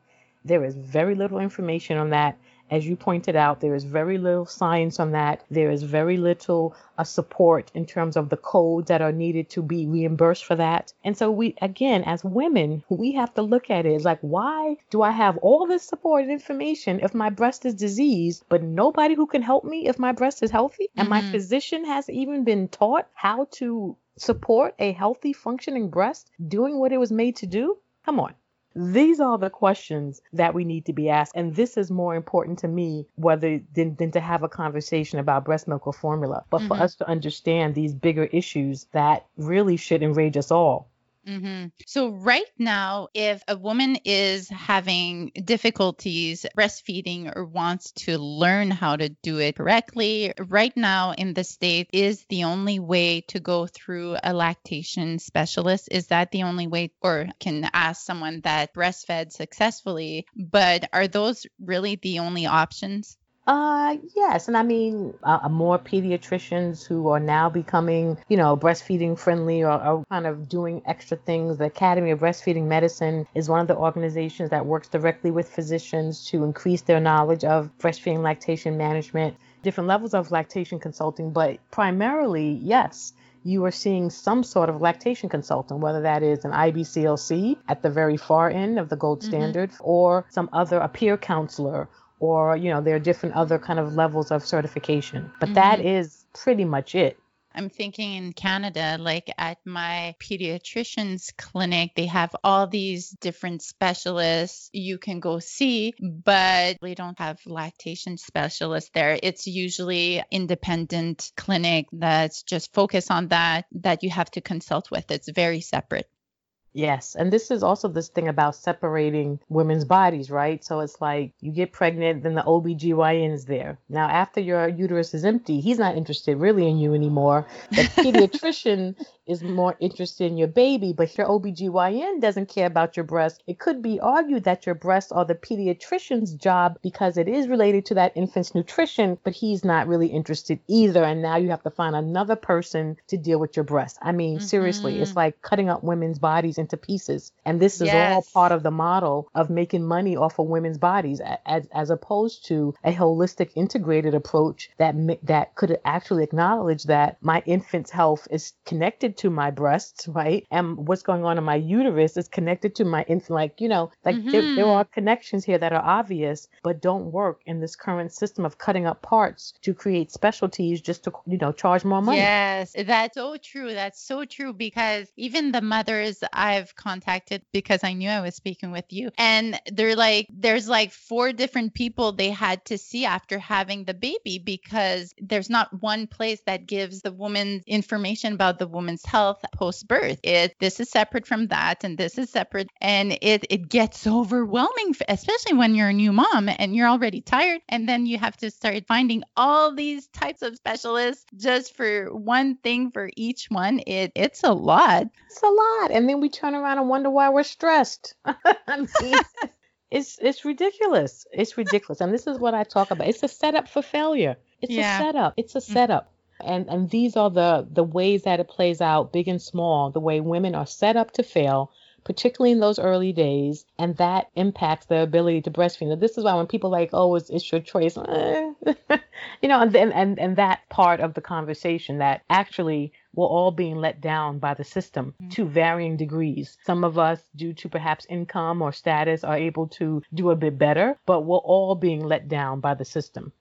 There is very little information on that. As you pointed out, there is very little science on that. There is very little uh, support in terms of the codes that are needed to be reimbursed for that. And so we, again, as women, we have to look at it like, why do I have all this support and information if my breast is diseased, but nobody who can help me if my breast is healthy? And mm-hmm. my physician has even been taught how to support a healthy, functioning breast doing what it was made to do? Come on. These are the questions that we need to be asked. And this is more important to me whether than, than to have a conversation about breast milk or formula, but mm-hmm. for us to understand these bigger issues that really should enrage us all. Mm-hmm. So, right now, if a woman is having difficulties breastfeeding or wants to learn how to do it correctly, right now in the state is the only way to go through a lactation specialist. Is that the only way, or can ask someone that breastfed successfully? But are those really the only options? Uh, yes, and I mean, uh, more pediatricians who are now becoming, you know, breastfeeding friendly or, or, kind of doing extra things. The Academy of Breastfeeding Medicine is one of the organizations that works directly with physicians to increase their knowledge of breastfeeding lactation management, different levels of lactation consulting, but primarily, yes. You are seeing some sort of lactation consultant, whether that is an IBCLC at the very far end of the gold mm-hmm. standard, or some other a peer counselor or you know there are different other kind of levels of certification but mm-hmm. that is pretty much it I'm thinking in Canada, like at my pediatrician's clinic, they have all these different specialists you can go see, but we don't have lactation specialists there. It's usually independent clinic that's just focused on that that you have to consult with. It's very separate. Yes. And this is also this thing about separating women's bodies, right? So it's like you get pregnant, then the OBGYN is there. Now, after your uterus is empty, he's not interested really in you anymore. The pediatrician is more interested in your baby, but your OBGYN doesn't care about your breast. It could be argued that your breasts are the pediatrician's job because it is related to that infant's nutrition, but he's not really interested either. And now you have to find another person to deal with your breasts. I mean, mm-hmm. seriously, it's mm-hmm. like cutting up women's bodies into pieces. And this is yes. all part of the model of making money off of women's bodies as, as opposed to a holistic integrated approach that that could actually acknowledge that my infant's health is connected to my breasts, right? And what's going on in my uterus is connected to my infant. Like, you know, like mm-hmm. there, there mm-hmm. are connections here that are obvious, but don't work in this current system of cutting up parts to create specialties just to, you know, charge more money. Yes, that's so true. That's so true because even the mothers I've contacted because I knew I was speaking with you, and they're like, there's like four different people they had to see after having the baby because there's not one place that gives the woman information about the woman's health post birth. It this is separate from that and this is separate and it it gets overwhelming especially when you're a new mom and you're already tired and then you have to start finding all these types of specialists just for one thing for each one. It it's a lot. It's a lot. And then we turn around and wonder why we're stressed. I mean, it's it's ridiculous. It's ridiculous. And this is what I talk about. It's a setup for failure. It's yeah. a setup. It's a mm. setup. And and these are the the ways that it plays out, big and small, the way women are set up to fail, particularly in those early days, and that impacts their ability to breastfeed. Now, this is why when people like, oh, it's, it's your choice, eh. you know, and then and and that part of the conversation that actually we're all being let down by the system mm-hmm. to varying degrees. Some of us, due to perhaps income or status, are able to do a bit better, but we're all being let down by the system.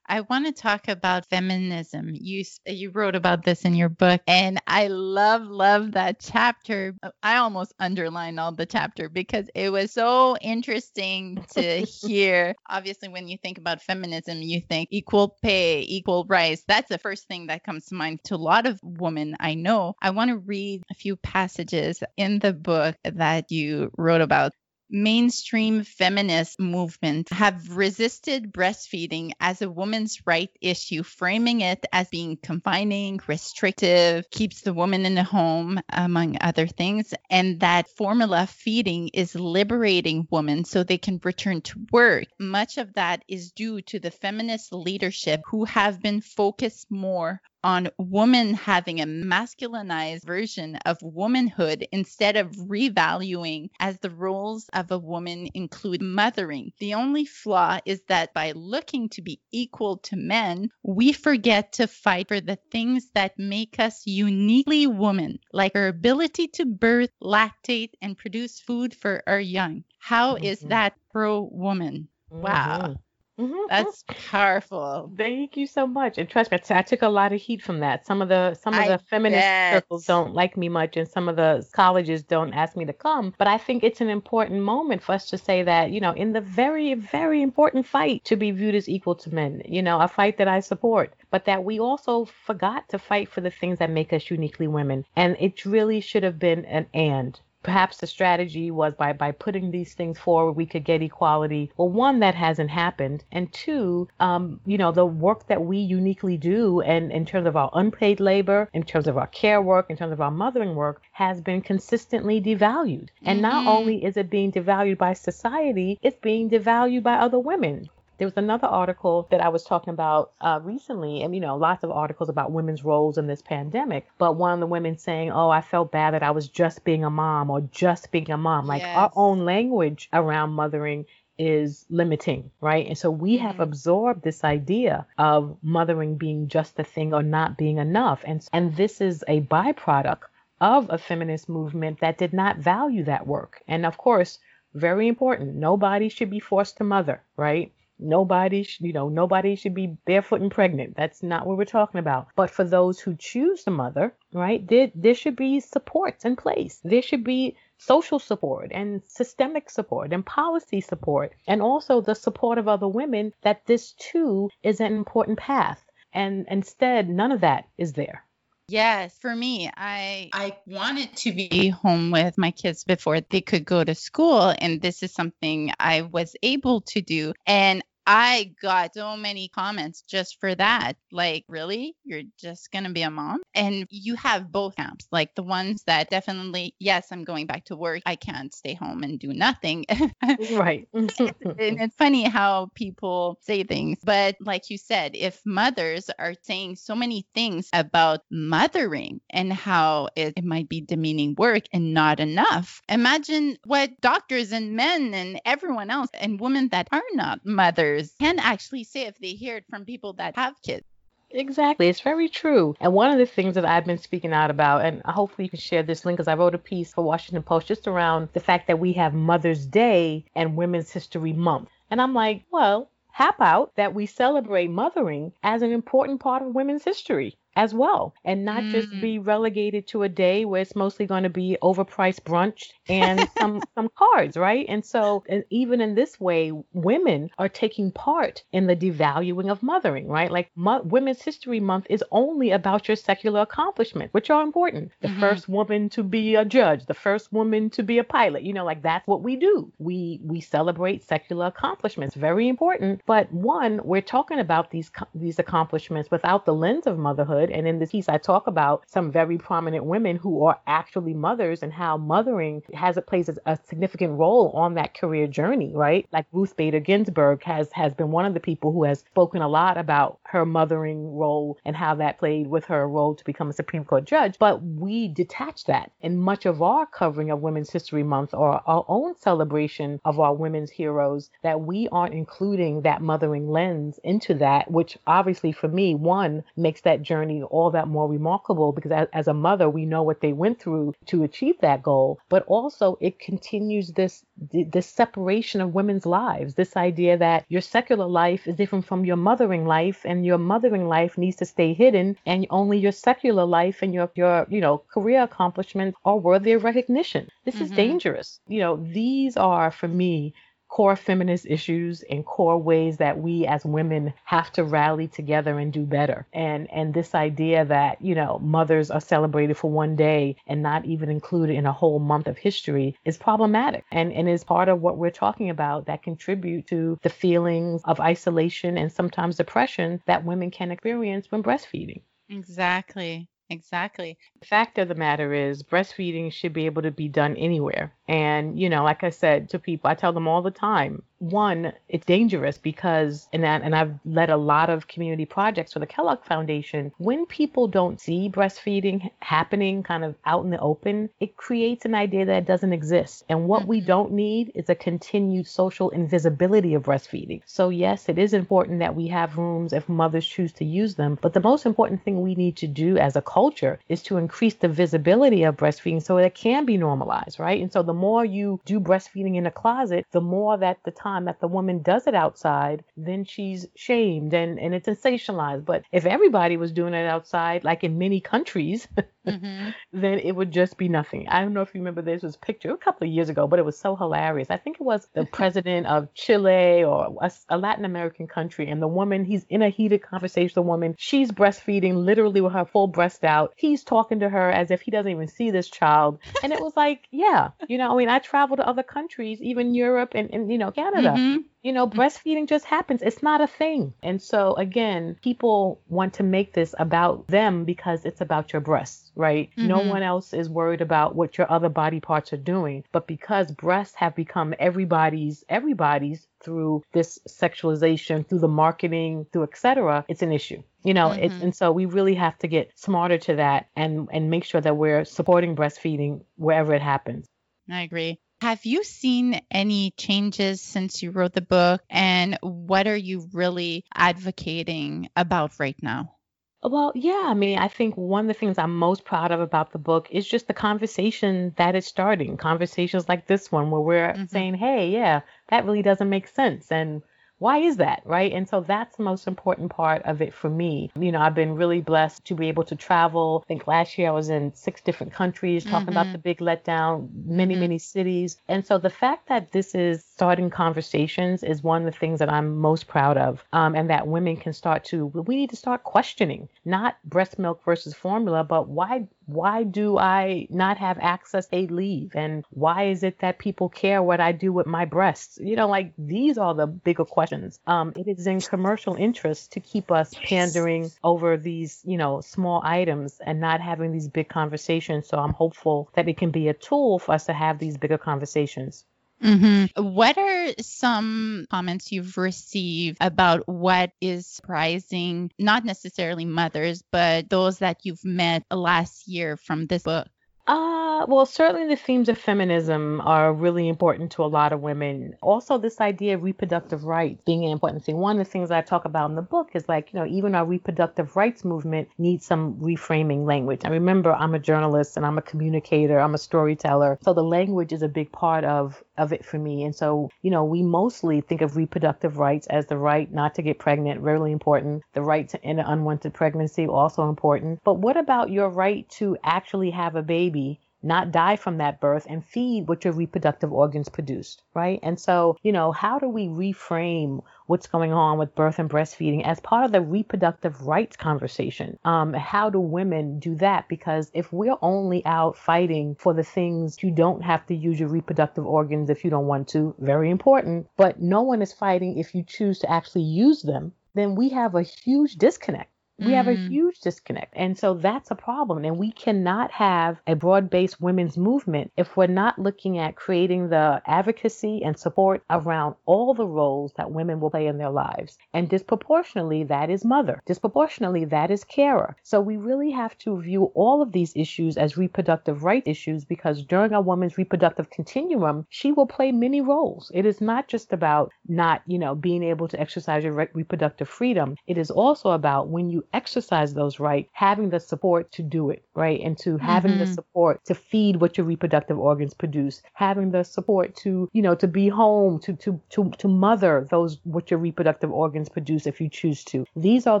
I want to talk about feminism. You you wrote about this in your book and I love love that chapter. Uh, I almost underlined all the chapter because it was so interesting to hear. Obviously when you think about feminism, you think equal pay, equal rights. That's the first thing that comes to mind to a lot of women I know. I want to read a few passages in the book that you wrote about mainstream feminist movement have resisted breastfeeding as a woman's right issue, framing it as being confining, restrictive, keeps the woman in the home, among other things, and that formula feeding is liberating women so they can return to work. Much of that is due to the feminist leadership who have been focused more on women having a masculinized version of womanhood instead of revaluing as the roles of a woman include mothering. The only flaw is that by looking to be equal to men, we forget to fight for the things that make us uniquely woman, like our ability to birth, lactate, and produce food for our young. How mm-hmm. is that pro woman? Wow. Mm-hmm. Mm-hmm. That's powerful. Thank you so much. And trust me, I took a lot of heat from that. Some of the some of I the feminist bet. circles don't like me much, and some of the colleges don't ask me to come. But I think it's an important moment for us to say that you know, in the very very important fight to be viewed as equal to men, you know, a fight that I support, but that we also forgot to fight for the things that make us uniquely women, and it really should have been an and perhaps the strategy was by by putting these things forward we could get equality. Well one that hasn't happened. And two um, you know the work that we uniquely do and in terms of our unpaid labor in terms of our care work in terms of our mothering work has been consistently devalued. And mm-hmm. not only is it being devalued by society it's being devalued by other women there was another article that I was talking about uh, recently, and you know, lots of articles about women's roles in this pandemic. But one of the women saying, "Oh, I felt bad that I was just being a mom or just being a mom." Like yes. our own language around mothering is limiting, right? And so we have mm-hmm. absorbed this idea of mothering being just a thing or not being enough. And and this is a byproduct of a feminist movement that did not value that work. And of course, very important, nobody should be forced to mother, right? Nobody, you know, nobody should be barefoot and pregnant. That's not what we're talking about. But for those who choose to mother, right, there, there should be supports in place. There should be social support and systemic support and policy support, and also the support of other women that this too is an important path. And instead, none of that is there. Yes, for me, I I wanted to be home with my kids before they could go to school and this is something I was able to do and I got so many comments just for that. Like, really? You're just going to be a mom? And you have both camps, like the ones that definitely, yes, I'm going back to work. I can't stay home and do nothing. right. and it's funny how people say things. But like you said, if mothers are saying so many things about mothering and how it, it might be demeaning work and not enough, imagine what doctors and men and everyone else and women that are not mothers mothers can actually say if they hear it from people that have kids. Exactly. It's very true. And one of the things that I've been speaking out about, and hopefully you can share this link because I wrote a piece for Washington Post just around the fact that we have Mother's Day and Women's History Month. And I'm like, well, how about that we celebrate mothering as an important part of women's history? As well and not mm. just be relegated to a day where it's mostly going to be overpriced brunch and some some cards right? And so and even in this way women are taking part in the devaluing of mothering right? Like mo- women's history month is only about your secular accomplishments which are important. The mm-hmm. first woman to be a judge the first woman to be a pilot you know like that's what we do. We we celebrate secular accomplishments very important. But one we're talking about these these accomplishments without the lens of motherhood motherhood. And in this piece, I talk about some very prominent women who are actually mothers and how mothering has a plays a significant role on that career journey, right? Like Ruth Bader Ginsburg has has been one of the people who has spoken a lot about her mothering role and how that played with her role to become a Supreme Court judge. But we detach that in much of our covering of Women's History Month or our own celebration of our women's heroes that we aren't including that mothering lens into that, which obviously for me, one makes that journey all that more remarkable because as, as a mother, we know what they went through to achieve that goal. But also, it continues this this separation of women's lives. This idea that your secular life is different from your mothering life, and your mothering life needs to stay hidden, and only your secular life and your your you know career accomplishments are worthy of recognition. This mm-hmm. is dangerous. You know, these are for me core feminist issues and core ways that we as women have to rally together and do better. And and this idea that, you know, mothers are celebrated for one day and not even included in a whole month of history is problematic and, and is part of what we're talking about that contribute to the feelings of isolation and sometimes depression that women can experience when breastfeeding. Exactly. Exactly. The fact of the matter is, breastfeeding should be able to be done anywhere. And, you know, like I said to people, I tell them all the time, one, it's dangerous because, and, that, and I've led a lot of community projects for the Kellogg Foundation. When people don't see breastfeeding happening kind of out in the open, it creates an idea that doesn't exist. And what mm-hmm. we don't need is a continued social invisibility of breastfeeding. So, yes, it is important that we have rooms if mothers choose to use them. But the most important thing we need to do as a culture is to increase the visibility of breastfeeding so it can be normalized, right? And so the more you do breastfeeding in a closet, the more that the time that the woman does it outside, then she's shamed and, and it's sensationalized. But if everybody was doing it outside, like in many countries, mm-hmm. then it would just be nothing. I don't know if you remember this was picture a couple of years ago, but it was so hilarious. I think it was the president of Chile or a, a Latin American country, and the woman, he's in a heated conversation. With the woman, she's breastfeeding literally with her full breast out. He's talking to her as if he doesn't even see this child. And it was like, yeah, you know, I mean, I travel to other countries, even Europe and, and you know, Canada. Mm-hmm. You know, breastfeeding just happens. It's not a thing. And so, again, people want to make this about them because it's about your breasts, right? Mm-hmm. No one else is worried about what your other body parts are doing. But because breasts have become everybody's, everybody's through this sexualization, through the marketing, through etc., it's an issue. You know, mm-hmm. it's, and so we really have to get smarter to that and and make sure that we're supporting breastfeeding wherever it happens. I agree. Have you seen any changes since you wrote the book? And what are you really advocating about right now? Well, yeah, I mean, I think one of the things I'm most proud of about the book is just the conversation that is starting. Conversations like this one, where we're mm-hmm. saying, hey, yeah, that really doesn't make sense. And why is that? Right. And so that's the most important part of it for me. You know, I've been really blessed to be able to travel. I think last year I was in six different countries talking mm-hmm. about the big letdown, many, mm-hmm. many cities. And so the fact that this is starting conversations is one of the things that I'm most proud of. Um, and that women can start to, we need to start questioning not breast milk versus formula, but why why do I not have access to leave? And why is it that people care what I do with my breasts? You know, like these are the bigger questions. Um, it is in commercial interest to keep us pandering over these, you know, small items and not having these big conversations. So I'm hopeful that it can be a tool for us to have these bigger conversations. Mm-hmm. What are some comments you've received about what is surprising, not necessarily mothers, but those that you've met last year from this book? Uh, well, certainly the themes of feminism are really important to a lot of women. Also, this idea of reproductive rights being an important thing. One of the things I talk about in the book is like, you know, even our reproductive rights movement needs some reframing language. I remember I'm a journalist and I'm a communicator, I'm a storyteller. So the language is a big part of of it for me. And so, you know, we mostly think of reproductive rights as the right not to get pregnant, really important. The right to end an unwanted pregnancy, also important. But what about your right to actually have a baby not die from that birth and feed what your reproductive organs produced, right? And so, you know, how do we reframe what's going on with birth and breastfeeding as part of the reproductive rights conversation? Um, how do women do that? Because if we're only out fighting for the things you don't have to use your reproductive organs if you don't want to, very important, but no one is fighting if you choose to actually use them, then we have a huge disconnect we have a mm. huge disconnect. And so that's a problem. And we cannot have a broad based women's movement if we're not looking at creating the advocacy and support around all the roles that women will play in their lives. And disproportionately, that is mother. Disproportionately, that is carer. So we really have to view all of these issues as reproductive rights issues because during a woman's reproductive continuum, she will play many roles. It is not just about not, you know, being able to exercise your re- reproductive freedom. It is also about when you exercise those rights, having the support to do it, right? And to having mm-hmm. the support to feed what your reproductive organs produce, having the support to, you know, to be home, to to to to mother those what your reproductive organs produce if you choose to. These are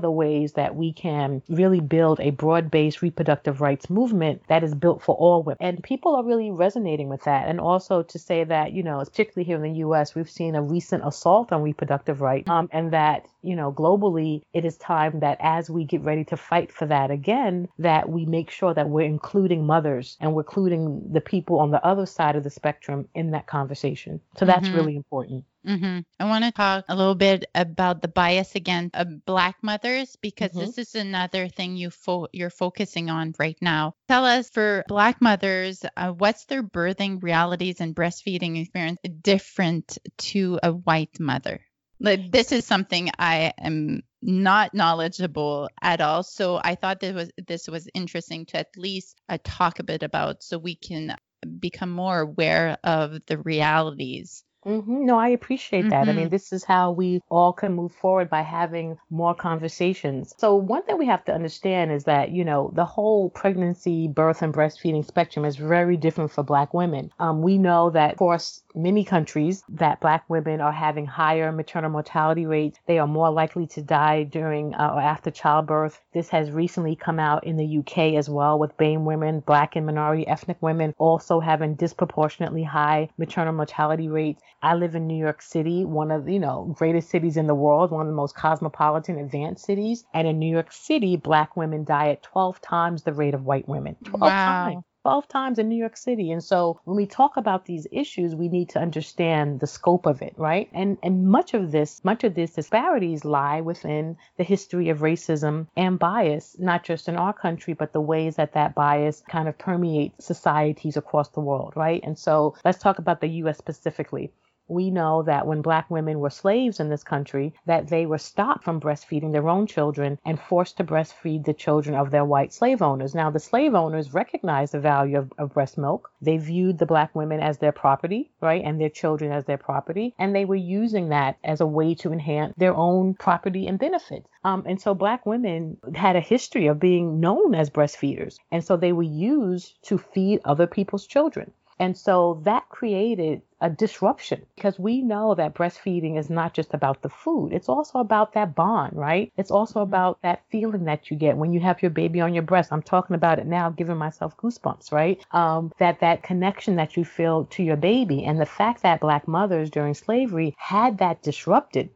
the ways that we can really build a broad-based reproductive rights movement that is built for all women. And people are really resonating with that. And also to say that, you know, particularly here in the US, we've seen a recent assault on reproductive rights, um, and that, you know, globally it is time that as we get ready to fight for that again, that we make sure that we're including mothers and we're including the people on the other side of the spectrum in that conversation. So that's mm-hmm. really important. Mm-hmm. I want to talk a little bit about the bias against of Black mothers because mm-hmm. this is another thing you fo- you're focusing on right now. Tell us for Black mothers, uh, what's their birthing realities and breastfeeding experience different to a white mother? Like this is something I am not knowledgeable at all. So I thought that was this was interesting to at least uh, talk a bit about so we can become more aware of the realities. Mm-hmm. No, I appreciate mm-hmm. that. I mean, mm-hmm. this is how we all can move forward by having more conversations. So, one thing we have to understand is that, you know, the whole pregnancy, birth, and breastfeeding spectrum is very different for Black women. Um, we know that, of course, many countries that Black women are having higher maternal mortality rates. They are more likely to die during uh, or after childbirth. This has recently come out in the UK as well, with BAME women, Black and minority ethnic women also having disproportionately high maternal mortality rates. I live in New York City, one of you know greatest cities in the world, one of the most cosmopolitan, advanced cities. And in New York City, Black women die at 12 times the rate of white women. 12 wow. times. 12 times in New York City. And so when we talk about these issues, we need to understand the scope of it, right? And and much of this, much of these disparities lie within the history of racism and bias, not just in our country, but the ways that that bias kind of permeates societies across the world, right? And so let's talk about the US specifically we know that when black women were slaves in this country that they were stopped from breastfeeding their own children and forced to breastfeed the children of their white slave owners. Now the slave owners recognized the value of, of breast milk. They viewed the black women as their property right and their children as their property and they were using that as a way to enhance their own property and benefits. Um, and so black women had a history of being known as breastfeeders and so they were used to feed other people's children. And so that created a disruption because we know that breastfeeding is not just about the food. It's also about that bond, right? It's also mm-hmm. about that feeling that you get when you have your baby on your breast. I'm talking about it now, giving myself goosebumps, right? Um, that that connection that you feel to your baby and the fact that black mothers during slavery had that disrupted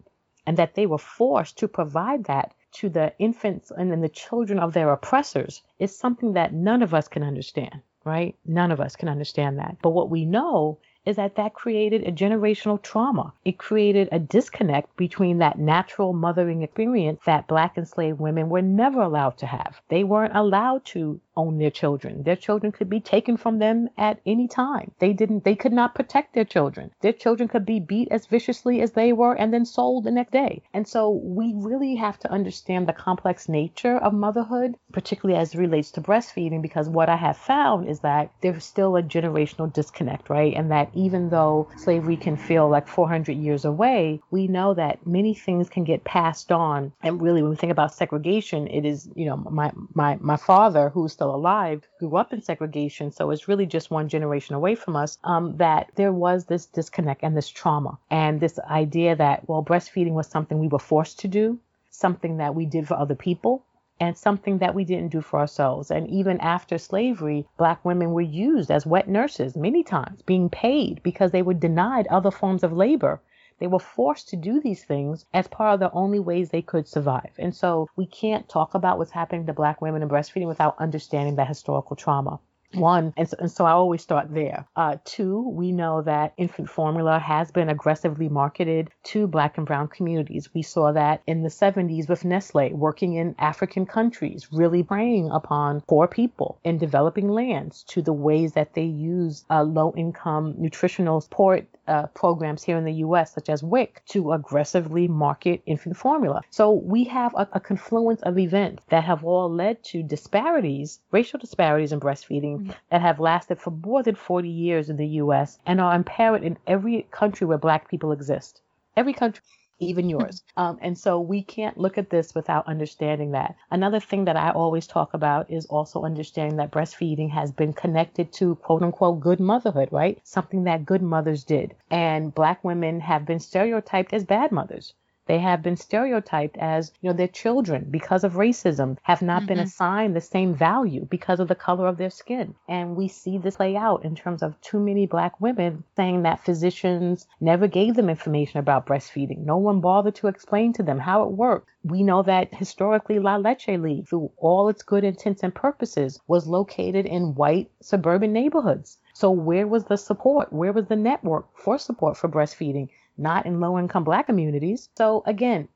and that they were forced to provide that to the infants and then the children of their oppressors is something that none of us can understand right? None of us can understand that. But what we know is that that created a generational trauma. It created a disconnect between that natural mothering experience that black enslaved women were never allowed to have. They weren't allowed to own their children. Their children could be taken from them at any time. They didn't they could not protect their children. Their children could be beat as viciously as they were and then sold the next day. And so we really have to understand the complex nature of motherhood, particularly as it relates to breastfeeding because what I have found is that there's still a generational disconnect, right? And that even though slavery can feel like 400 years away, we know that many things can get passed on. And really when we think about segregation, it is, you know, my my my father who's still alive grew up in segregation, so it's really just one generation away from us, um, that there was this disconnect and this trauma and this idea that, well, breastfeeding was something we were forced to do, something that we did for other people, and something that we didn't do for ourselves. And even after slavery, black women were used as wet nurses many times, being paid because they were denied other forms of labor they were forced to do these things as part of the only ways they could survive. And so we can't talk about what's happening to black women in breastfeeding without understanding that historical trauma. One, and so, and so, I always start there. Uh, two, we know that infant formula has been aggressively marketed to black and brown communities. We saw that in the 70s with Nestle working in African countries, really preying upon poor people in developing lands to the ways that they use uh, low income nutritional support uh, programs here in the US, such as WIC, to aggressively market infant formula. So we have a, a confluence of events that have all led to disparities, racial disparities in breastfeeding mm-hmm. that have lasted for more than 40 years in the US and are apparent in every country where Black people exist. Every country even yours. Um, and so we can't look at this without understanding that. Another thing that I always talk about is also understanding that breastfeeding has been connected to quote unquote good motherhood, right? Something that good mothers did. And black women have been stereotyped as bad mothers. They have been stereotyped as, you know, their children because of racism have not mm-hmm. been assigned the same value because of the color of their skin. And we see this play out in terms of too many black women saying that physicians never gave them information about breastfeeding. No one bothered to explain to them how it worked. We know that historically La Leche League, through all its good intents and purposes, was located in white suburban neighborhoods. So where was the support? Where was the network for support for breastfeeding? Not in low income black communities. So again,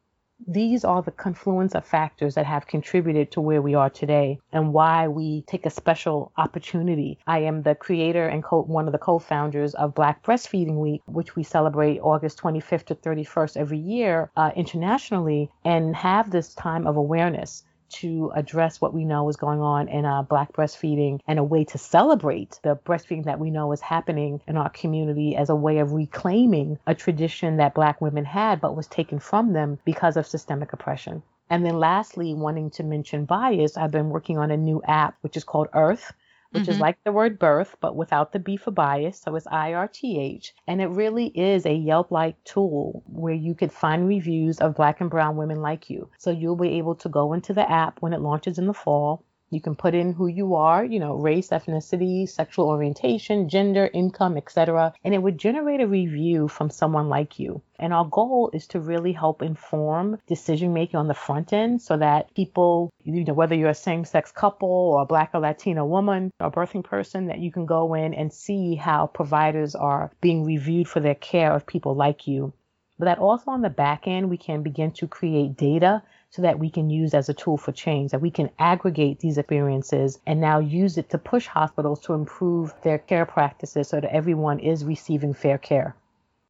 these are the confluence of factors that have contributed to where we are today and why we take a special opportunity. I am the creator and co- one of the co-founders of Black Breastfeeding Week, which we celebrate August 25th to 31st every year uh, internationally and have this time of awareness to address what we know is going on in uh, Black breastfeeding and a way to celebrate the breastfeeding that we know is happening in our community as a way of reclaiming a tradition that Black women had but was taken from them because of systemic oppression. And then lastly, wanting to mention bias, I've been working on a new app which is called Irth which mm-hmm. is like the word birth, but without the B for bias. So it's IRTH. And it really is a Yelp like tool where you could find reviews of Black and Brown women like you. So you'll be able to go into the app when it launches in the fall you can put in who you are, you know, race, ethnicity, sexual orientation, gender, income, etc., and it would generate a review from someone like you. And our goal is to really help inform decision making on the front end so that people, you know, whether you're a same sex couple or a black or Latino woman or birthing person, that you can go in and see how providers are being reviewed for their care of people like you. But that also on the back end, we can begin to create data so that we can use as a tool for change, that we can aggregate these experiences and now use it to push hospitals to improve their care practices so that everyone is receiving fair care.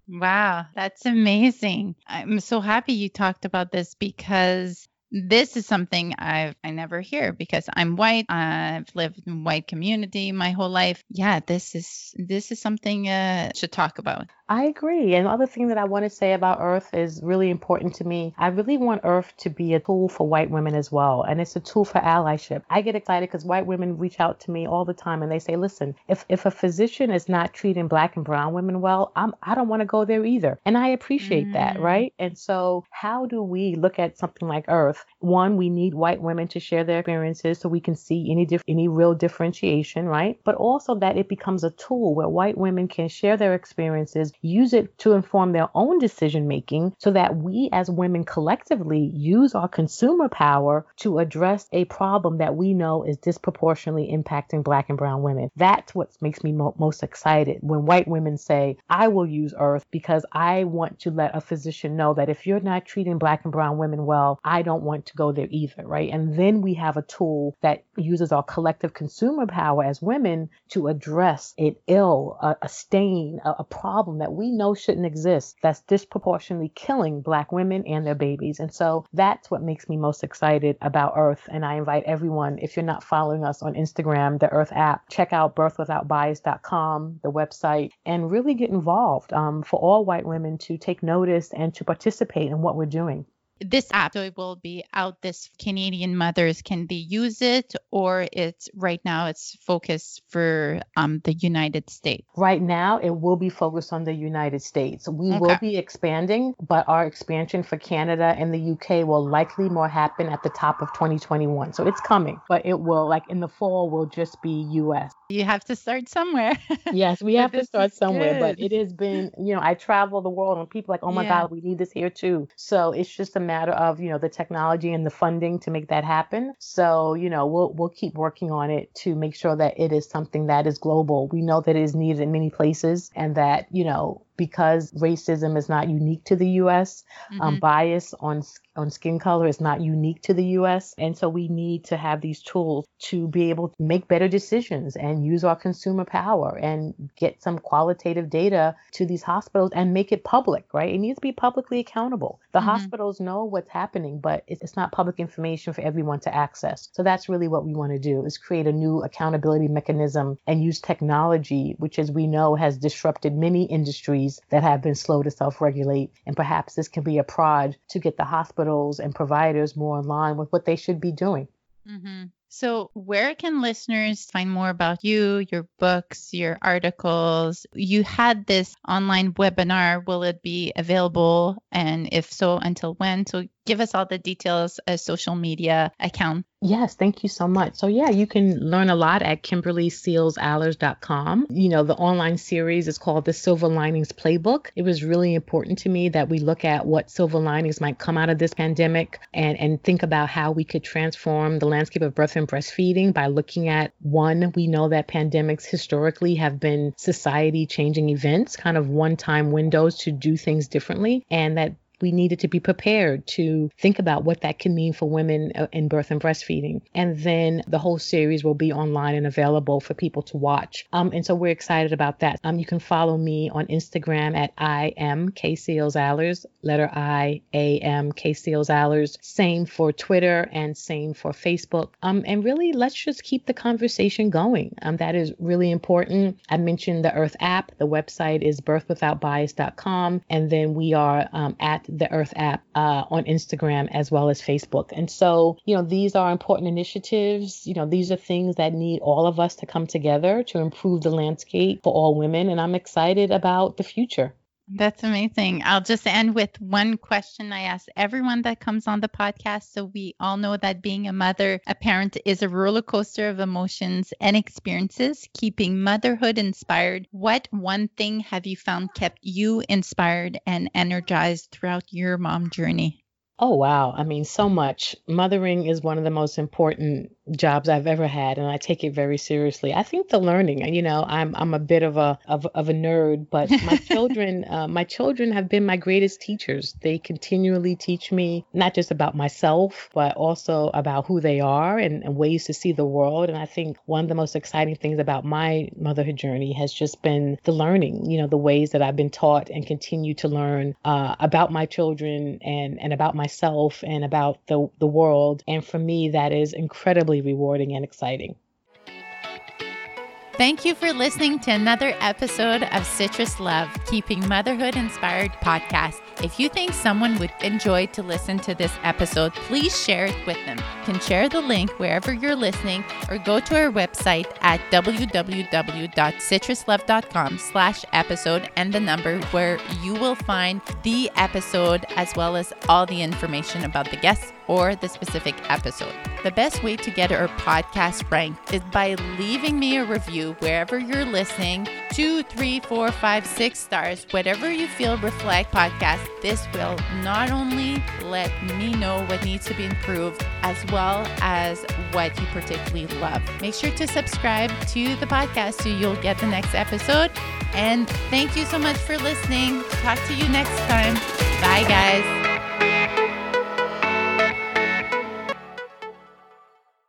Wow, that's amazing. I'm so happy you talked about this because this is something I've I never hear because I'm white. I've lived in white community my whole life. Yeah, this is this is something uh should talk about. I agree. And the other thing that I want to say about Irth is really important to me. I really want Irth to be a tool for white women as well. And it's a tool for allyship. I get excited because white women reach out to me all the time and they say, listen, if, if a physician is not treating black and brown women well, I'm, I don't want to go there either. And I appreciate mm. that, right? And so, how do we look at something like Irth? One, we need white women to share their experiences so we can see any, dif- any real differentiation, right? But also that it becomes a tool where white women can share their experiences use it to inform their own decision making so that we as women collectively use our consumer power to address a problem that we know is disproportionately impacting black and brown women. That's what makes me mo- most excited when white women say, I will use Irth because I want to let a physician know that if you're not treating black and brown women well, I don't want to go there either, right? And then we have a tool that uses our collective consumer power as women to address an ill, a, a stain, a, a problem that that we know shouldn't exist that's disproportionately killing black women and their babies. And so that's what makes me most excited about Irth. And I invite everyone, if you're not following us on Instagram, the Irth app, check out birthwithoutbias.com, the website, and really get involved um, for all white women to take notice and to participate in what we're doing this app so it will be out this canadian mothers can they use it or it's right now it's focused for um, the united states right now it will be focused on the united states we okay. will be expanding but our expansion for canada and the uk will likely more happen at the top of 2021 so it's coming but it will like in the fall will just be us you have to start somewhere yes we have to start somewhere good. but it has been you know i travel the world and people like oh my yeah. god we need this here too so it's just a matter of you know the technology and the funding to make that happen. So you know we'll we'll keep working on it to make sure that it is something that is global. We know that it is needed in many places, and that you know because racism is not unique to the U.S. Um, mm-hmm. Um, bias on on skin color is not unique to the U.S. And so we need to have these tools to be able to make better decisions and use our consumer power and get some qualitative data to these hospitals and make it public. Right? It needs to be publicly accountable. The mm-hmm. hospitals know what's happening, but it's not public information for everyone to access. So that's really what we want to do: is create a new accountability mechanism and use technology, which, as we know, has disrupted many industries that have been slow to self regulate. And perhaps this can be a prod to get the hospitals and providers more in line with what they should be doing. Mm-hmm. So, where can listeners find more about you, your books, your articles? You had this online webinar. Will it be available? And if so, until when? So, give us all the details, a social media account. Yes, thank you so much. So yeah, you can learn a lot at kimberlysealsallers.com. You know, the online series is called the Silver Linings Playbook. It was really important to me that we look at what silver linings might come out of this pandemic and and think about how we could transform the landscape of birth and breastfeeding by looking at one, we know that pandemics historically have been society changing events, kind of one-time windows to do things differently, and that we needed to be prepared to think about what that can mean for women uh, in birth and breastfeeding. And then the whole series will be online and available for people to watch. Um, and so we're excited about that. Um, you can follow me on Instagram at I am Casey Allers, letter I A M Casey Allers. Same for Twitter and same for Facebook. Um, and really, let's just keep the conversation going. Um, that is really important. I mentioned the Irth app. The website is birthwithoutbias.com, and then we are um, at the Irth app uh, on Instagram as well as Facebook. And so, you know, these are important initiatives. You know, these are things that need all of us to come together to improve the landscape for all women. And I'm excited about the future. That's amazing. I'll just end with one question I ask everyone that comes on the podcast. So we all know that being a mother, a parent is a roller coaster of emotions and experiences, keeping motherhood inspired. What one thing have you found kept you inspired and energized throughout your mom journey? Oh, wow. I mean, so much. Mothering is one of the most important jobs I've ever had, and I take it very seriously. I think the learning, you know, I'm I'm a bit of a of, of a nerd, but my children, uh, my children have been my greatest teachers. They continually teach me not just about myself, but also about who they are and, and ways to see the world. And I think one of the most exciting things about my motherhood journey has just been the learning, you know, the ways that I've been taught and continue to learn uh, about my children and and about myself and about the the world. And for me, that is incredibly rewarding and exciting. Thank you for listening to another episode of Citrus Love, Keeping Motherhood Inspired podcast. If you think someone would enjoy to listen to this episode, please share it with them. You can share the link wherever you're listening or go to our website at www.citruslove.com slash episode and the number where you will find the episode as well as all the information about the guests or the specific episode. The best way to get our podcast ranked is by leaving me a review wherever you're listening two, three, four, five, six stars, whatever you feel reflect podcast. This will not only let me know what needs to be improved as well as what you particularly love. Make sure to subscribe to the podcast so you'll get the next episode. And thank you so much for listening. Talk to you next time. Bye, guys.